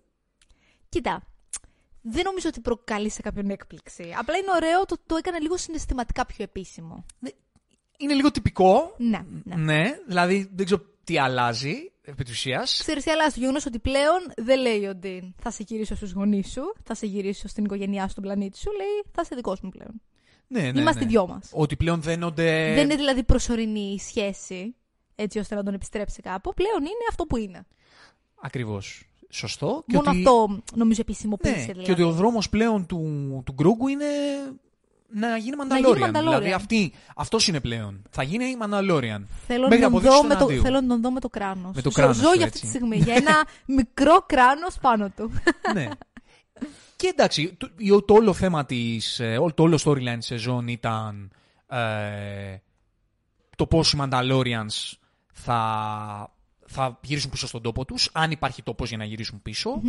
S2: Κοίτα, δεν νομίζω ότι προκαλεί σε κάποιον έκπληξη. Απλά είναι ωραίο το το έκανε λίγο συναισθηματικά πιο επίσημο.
S1: Είναι λίγο τυπικό.
S2: Ναι, ναι.
S1: Ναι, δηλαδή δεν ξέρω τι αλλάζει επί της ουσίας.
S2: Ξέρεις τι αλλάζει το γεγονό ότι πλέον δεν λέει ο Ντίν θα σε γυρίσω στους γονείς σου, θα σε γυρίσω στην οικογένειά σου, στον πλανήτη σου, λέει θα είσαι δικός μου πλέον.
S1: Ναι, ναι,
S2: Είμαστε
S1: ναι.
S2: δυο μας.
S1: Ότι πλέον δένονται...
S2: Δεν είναι δηλαδή προσωρινή η σχέση, έτσι ώστε να τον επιστρέψει κάπου. Πλέον είναι αυτό που είναι.
S1: Ακριβώς. Σωστό. Και
S2: Μόνο
S1: ότι...
S2: αυτό νομίζω επισημοποίησε
S1: Ναι,
S2: δηλαδή.
S1: και ότι ο δρόμος πλέον του, του Γκρόγκου είναι να γίνει
S2: γίνει
S1: Mandalorian.
S2: Mandalorian.
S1: Δηλαδή αυτή, αυτός είναι πλέον. Θα γίνει Mandalorian.
S2: Θέλω
S1: Μέχρι
S2: να, τον
S1: αποδείξεις
S2: δω
S1: το
S2: με το,
S1: εναντίον.
S2: θέλω να τον δω με το κράνος.
S1: Με το
S2: Ζω-
S1: κράνος
S2: Ζω
S1: του,
S2: για αυτή
S1: έτσι.
S2: τη στιγμή. για ένα μικρό κράνος πάνω του.
S1: ναι. Και εντάξει, το, το- το όλο θέμα της, ε, όλο- το όλο storyline της σεζόν ήταν ε, το πώς οι Mandalorians θα, θα γυρίσουν πίσω στον τόπο τους, αν υπάρχει τόπος για να γυρίσουν πίσω.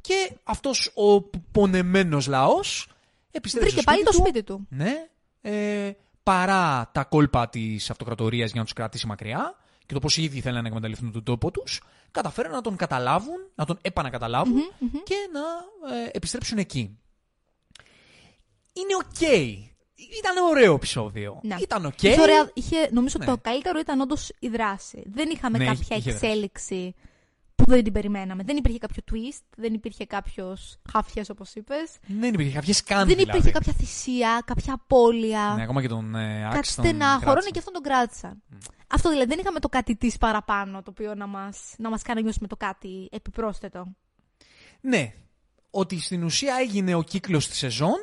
S1: Και αυτός ο πονεμένος λαός επιστρέφει
S2: Βρήκε
S1: στο
S2: πάλι το
S1: του;
S2: σπίτι του.
S1: Ναι. Ε, παρά τα κόλπα της αυτοκρατορίας για να τους κρατήσει μακριά και το πώς οι ίδιοι θέλουν να εκμεταλλευτούν τον τόπο τους, καταφέρουν να τον καταλάβουν, να τον επανακαταλάβουν και να ε, επιστρέψουν εκεί. Είναι οκ. Ήταν ωραίο επεισόδιο.
S2: Ναι.
S1: Ήταν οκ.
S2: Είχε ωραία- είχε, νομίζω
S1: Ναι.
S2: το καλύτερο ήταν όντως η δράση. Δεν είχαμε
S1: Ναι,
S2: κάποια
S1: είχε δράση.
S2: Εξέλιξη που δεν την περιμέναμε. Δεν υπήρχε κάποιο twist, δεν υπήρχε κάποιος χάφια όπως είπες.
S1: Δεν υπήρχε κάποια σκάνη
S2: Δεν
S1: δηλαδή.
S2: υπήρχε κάποια θυσία, κάποια απώλεια.
S1: Ναι, ακόμα και τον ε,
S2: κάτι
S1: Άξ τον
S2: στενάχωρο, ναι,
S1: κράτησαν.
S2: και αυτόν τον κράτησαν. Αυτό δηλαδή δεν είχαμε το κάτι της παραπάνω, το οποίο να μας να μας κάνει να νιώσουμε το κάτι επιπρόσθετο.
S1: Ναι. Ότι στην ουσία έγινε ο κύκλος της σεζόν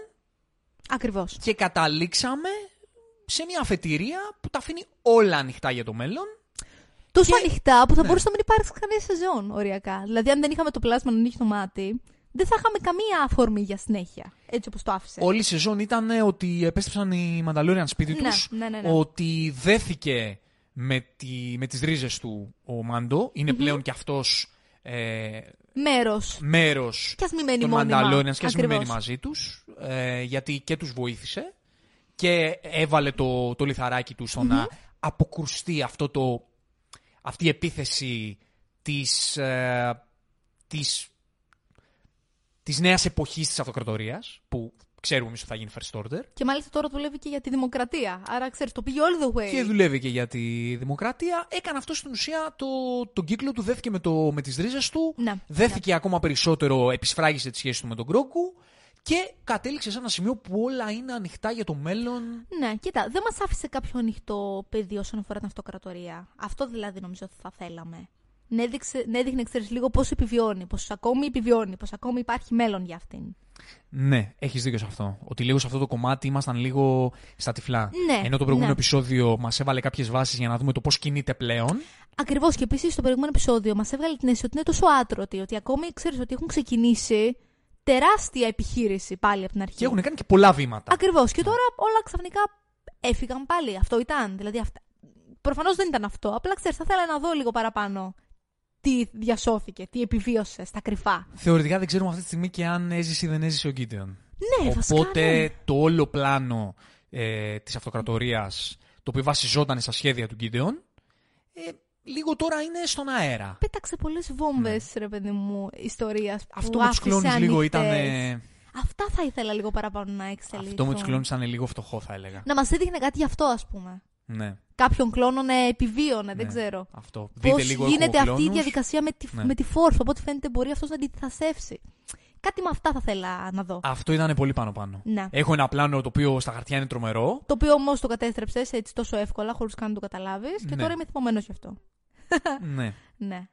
S2: Ακριβώς.
S1: και καταλήξαμε σε μια αφετηρία που τα αφήνει όλα ανοιχτά για το μέλλον.
S2: Τόσο
S1: Και-
S2: ανοιχτά που θα
S1: ναι.
S2: μπορούσε να μην υπάρξει καμία σεζόν, οριακά. Δηλαδή, αν δεν είχαμε το πλάσμα να ανοίξει το μάτι, δεν θα είχαμε καμία αφορμή για συνέχεια. Έτσι όπως το άφησε.
S1: Όλη η σεζόν ήταν ε, ότι επέστρεψαν οι Μανταλόριαν σπίτι
S2: Ναι,
S1: τους,
S2: ναι, ναι, ναι.
S1: ότι δέθηκε με, τη, με τις ρίζες του ο Μάντο, είναι πλέον και αυτός ε,
S2: Μέρος.
S1: μέρος
S2: Κι ας μην μένει
S1: των
S2: μόνιμα.
S1: Mandalorians και ας μην
S2: Ακριβώς.
S1: μένει μαζί τους, ε, γιατί και τους βοήθησε και έβαλε το, το λιθαράκι του στο να αποκρουστεί αυτό το, αυτή η επίθεση της, ε, της, της νέας εποχής της αυτοκρατορίας, που ξέρουμε εμείς ότι θα γίνει first order,
S2: Και μάλιστα τώρα δουλεύει και για τη δημοκρατία. Άρα ξέρεις, το πήγε all the way.
S1: και δουλεύει και για τη δημοκρατία. Έκανε αυτό στην ουσία το, τον κύκλο του, δέθηκε με, το, με τις ρίζες του,
S2: Ναι,
S1: δέθηκε ακόμα περισσότερο, επισφράγισε τη σχέση του με τον Γκρόγκου και κατέληξε σε ένα σημείο που όλα είναι ανοιχτά για το μέλλον.
S2: Ναι, κοίτα, δεν μας άφησε κάποιο ανοιχτό πεδίο όσον αφορά την αυτοκρατορία. Αυτό δηλαδή νομίζω ότι θα θέλαμε. Ναι, έδειξε, ναι, έδειχνε, ξέρεις, λίγο πώς επιβιώνει, πώς ακόμη επιβιώνει, πώς ακόμη υπάρχει μέλλον για αυτήν.
S1: Ναι, έχεις δίκιο σε αυτό. Ότι λίγο σε αυτό το κομμάτι ήμασταν λίγο στα τυφλά.
S2: Ναι,
S1: Ενώ το προηγούμενο
S2: ναι.
S1: επεισόδιο μας έβαλε κάποιες βάσεις για να δούμε το πώς κινείται πλέον.
S2: Ακριβώς και επίσης στο προηγούμενο επεισόδιο μας έβγαλε την αίσθηση ότι είναι τόσο άτρωτοι, ότι ακόμη ξέρεις ότι έχουν ξεκινήσει τεράστια επιχείρηση πάλι από την αρχή.
S1: Και έχουν κάνει και πολλά βήματα.
S2: Ακριβώς. Και τώρα όλα ξαφνικά έφυγαν πάλι. Αυτό ήταν. Δηλαδή αυτά. Προφανώς δεν ήταν αυτό. Απλά ξέρεις, θα ήθελα να δω λίγο παραπάνω τι διασώθηκε, τι επιβίωσε στα κρυφά.
S1: Θεωρητικά δεν ξέρουμε αυτή τη στιγμή και αν έζησε ή δεν έζησε ο Γκίτεον.
S2: Ναι, βασικά.
S1: Οπότε
S2: ναι.
S1: το όλο πλάνο ε, της αυτοκρατορίας, το οποίο βασιζόταν στα σχέδια του Γκίτεον, ε, λίγο τώρα είναι στον αέρα.
S2: Πέταξε πολλές βόμβες, ρε παιδί μου, ιστορίας.
S1: Ναι. Αυτό με τους κλόνους λίγο ήταν... ε,
S2: Αυτά θα ήθελα λίγο παραπάνω να εξελίξουν.
S1: Αυτό με τους κλόνους ήταν λίγο φτωχό θα έλεγα.
S2: Να μας έδειχνε κάτι γι' αυτό, ας πούμε.
S1: Ναι,
S2: Κάποιον κλόνο να επιβίωνε, δεν
S1: ναι,
S2: ξέρω.
S1: Αυτό.
S2: Πώς
S1: Δείτε λίγο
S2: γίνεται
S1: έχω
S2: αυτή η
S1: κλόνους.
S2: διαδικασία με τη,
S1: Ναι.
S2: με τη φόρce. Από ό,τι φαίνεται μπορεί αυτός να αντιθασεύσει. Κάτι με αυτά θα ήθελα να δω.
S1: Αυτό ήταν πολύ πάνω-πάνω.
S2: Ναι.
S1: Έχω ένα πλάνο το οποίο στα χαρτιά είναι τρομερό.
S2: Το οποίο όμως το κατέστρεψες έτσι τόσο εύκολα, χωρίς καν να το καταλάβεις. Και
S1: Ναι.
S2: τώρα είμαι θυμωμένος γι' αυτό.
S1: Ναι.
S2: Ναι.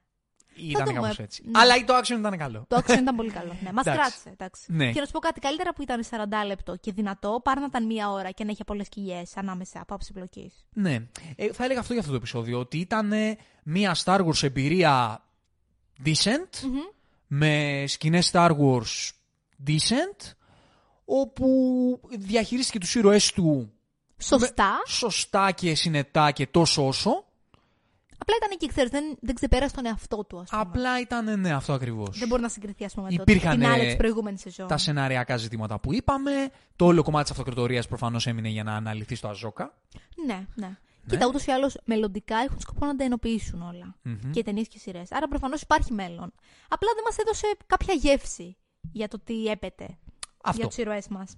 S1: Ήταν
S2: δούμε.
S1: κάπως έτσι.
S2: Ναι.
S1: Αλλά το action ήταν καλό.
S2: Το action ήταν πολύ καλό. Ναι, μας
S1: Εντάξει.
S2: κράτησε. Εντάξει.
S1: Ναι.
S2: Και να σου πω κάτι καλύτερα που ήταν 40 λεπτό και δυνατό, παρά να ήταν μία ώρα και να είχε πολλές κοιλιές ανάμεσα από άψη πλοκή.
S1: Ναι. Ε, θα έλεγα αυτό για αυτό το επεισόδιο. Ότι ήταν ε, μια Star Wars εμπειρία decent. Με σκηνές Star Wars decent. Όπου διαχειρίστηκε τους ήρωές του
S2: Σωστά.
S1: σωστά και συνετά και τόσο όσο.
S2: Απλά ήταν εκεί, ξέρεις, δεν, δεν ξεπέρασε τον εαυτό του, ας πούμε.
S1: Απλά ήταν ναι, αυτό ακριβώς.
S2: Δεν μπορεί να συγκριθεί, ας πούμε, με το
S1: Υπήρχαν,
S2: φινάλε
S1: ε,
S2: της προηγούμενης σεζόν.
S1: Τα σεναριακά ζητήματα που είπαμε. Το όλο κομμάτι της αυτοκρατορίας προφανώς έμεινε για να αναλυθεί στο Αζόκα.
S2: Ναι, ναι. Κοίτα, ούτως ή άλλως μελλοντικά έχουν σκοπό να τα ενοποιήσουν όλα.
S1: Μμμ.
S2: Και ταινίες και σειρές. Άρα προφανώς υπάρχει μέλλον. Απλά δεν μας έδωσε κάποια γεύση για το τι έπεται
S1: Αυτό.
S2: για τους ήρωές μας.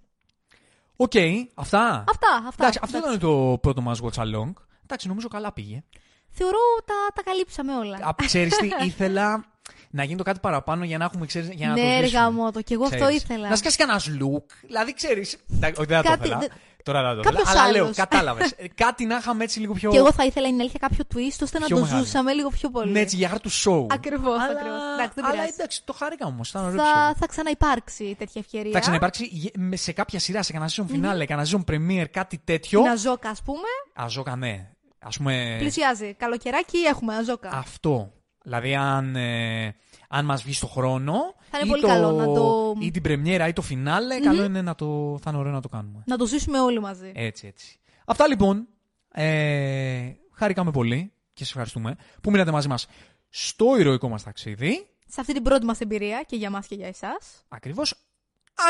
S1: Οκ, αυτά.
S2: Αυτά, αυτά.
S1: Εντάξει, αυτό
S2: Εντάξει.
S1: ήταν το πρώτο μας Watch Along. Εντάξει, νομίζω καλά πήγε.
S2: Θεωρώ τα, τα καλύψαμε όλα.
S1: Α, Ξέρεις τι, ήθελα να γίνει το κάτι παραπάνω για να έχουμε, ξέρεις, για να το
S2: ναι,
S1: σβήσουμε.
S2: έργα μου το. Και εγώ αυτό
S1: Ξέρεις.
S2: ήθελα.
S1: Να σκάσει κανένας Luke. Δηλαδή, ξέρεις. Όχι, δεν θα το
S2: Κάτι-
S1: ήθελα.
S2: δε-
S1: Τώρα δεν θα το ήθελα.
S2: Κάποιος
S1: Αλλά λέω,
S2: άλλος.
S1: κατάλαβες. κάτι να είχαμε έτσι λίγο πιο.
S2: Και εγώ θα ήθελα είναι αλήθεια κάποιο twist ώστε να
S1: Πιο
S2: το
S1: μεγάλο.
S2: ζούσαμε λίγο πιο πολύ.
S1: Ναι, έτσι για χάρη του show.
S2: Ακριβώς,
S1: Αλλά,
S2: ακριβώς. Εντάξει, δεν
S1: αλλά
S2: πειράζει.
S1: εντάξει, το χάρηκα όμως. Ήταν ωραίο
S2: Θα,
S1: επεισόδιο.
S2: θα ξαναυπάρξει τέτοια ευκαιρία.
S1: Θα ξαναυπάρξει γε- με- σε κάποια σειρά, σε κανένα season finale, κανένα season premiere, κάτι τέτοιο.
S2: Την Αζόκα, ας πούμε,
S1: Αζόκα, ναι. Α πούμε.
S2: πλησιάζει. Καλοκαιράκι έχουμε Αζόκα.
S1: Αυτό. Δηλαδή, αν, ε, αν μας βγει στο χρόνο.
S2: Θα είναι
S1: ή
S2: πολύ
S1: το,
S2: καλό να το-
S1: ή την πρεμιέρα ή το φινάλε, καλό είναι να το. θα είναι ωραίο να το κάνουμε.
S2: Να το ζήσουμε όλοι μαζί.
S1: Έτσι, έτσι. Αυτά λοιπόν. Ε, χαρήκαμε πολύ και σα ευχαριστούμε που μείνατε μαζί μας στο ηρωικό μας ταξίδι.
S2: Σε αυτή την πρώτη μας εμπειρία και για μας και για εσάς.
S1: Ακριβώς.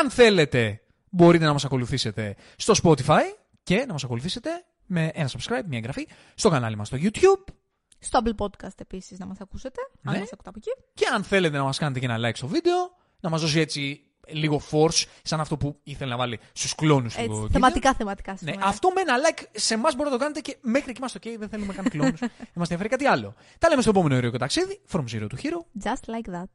S1: Αν θέλετε, μπορείτε να μας ακολουθήσετε στο Spotify και να μας ακολουθήσετε με ένα subscribe, μια εγγραφή στο κανάλι μας στο YouTube.
S2: Στο Apple Podcast επίσης να μας ακούσετε. Αν
S1: Ναι.
S2: μας ακούτε από εκεί.
S1: Και αν θέλετε να μας κάνετε και ένα like στο βίντεο, να μας δώσει έτσι λίγο force, σαν αυτό που ήθελε να βάλει στους κλόνους του.
S2: Έτσι,
S1: Gideon.
S2: θεματικά, θεματικά
S1: Ναι,
S2: σήμερα.
S1: αυτό με ένα like σε εμάς μπορείτε να το κάνετε και μέχρι εκεί είμαστε OK. Δεν θέλουμε καν κλόνους. δεν μα ενδιαφέρει κάτι άλλο. Τα λέμε στο επόμενο ηρωικό ταξίδι. From Zero to Hero.
S2: Just like that.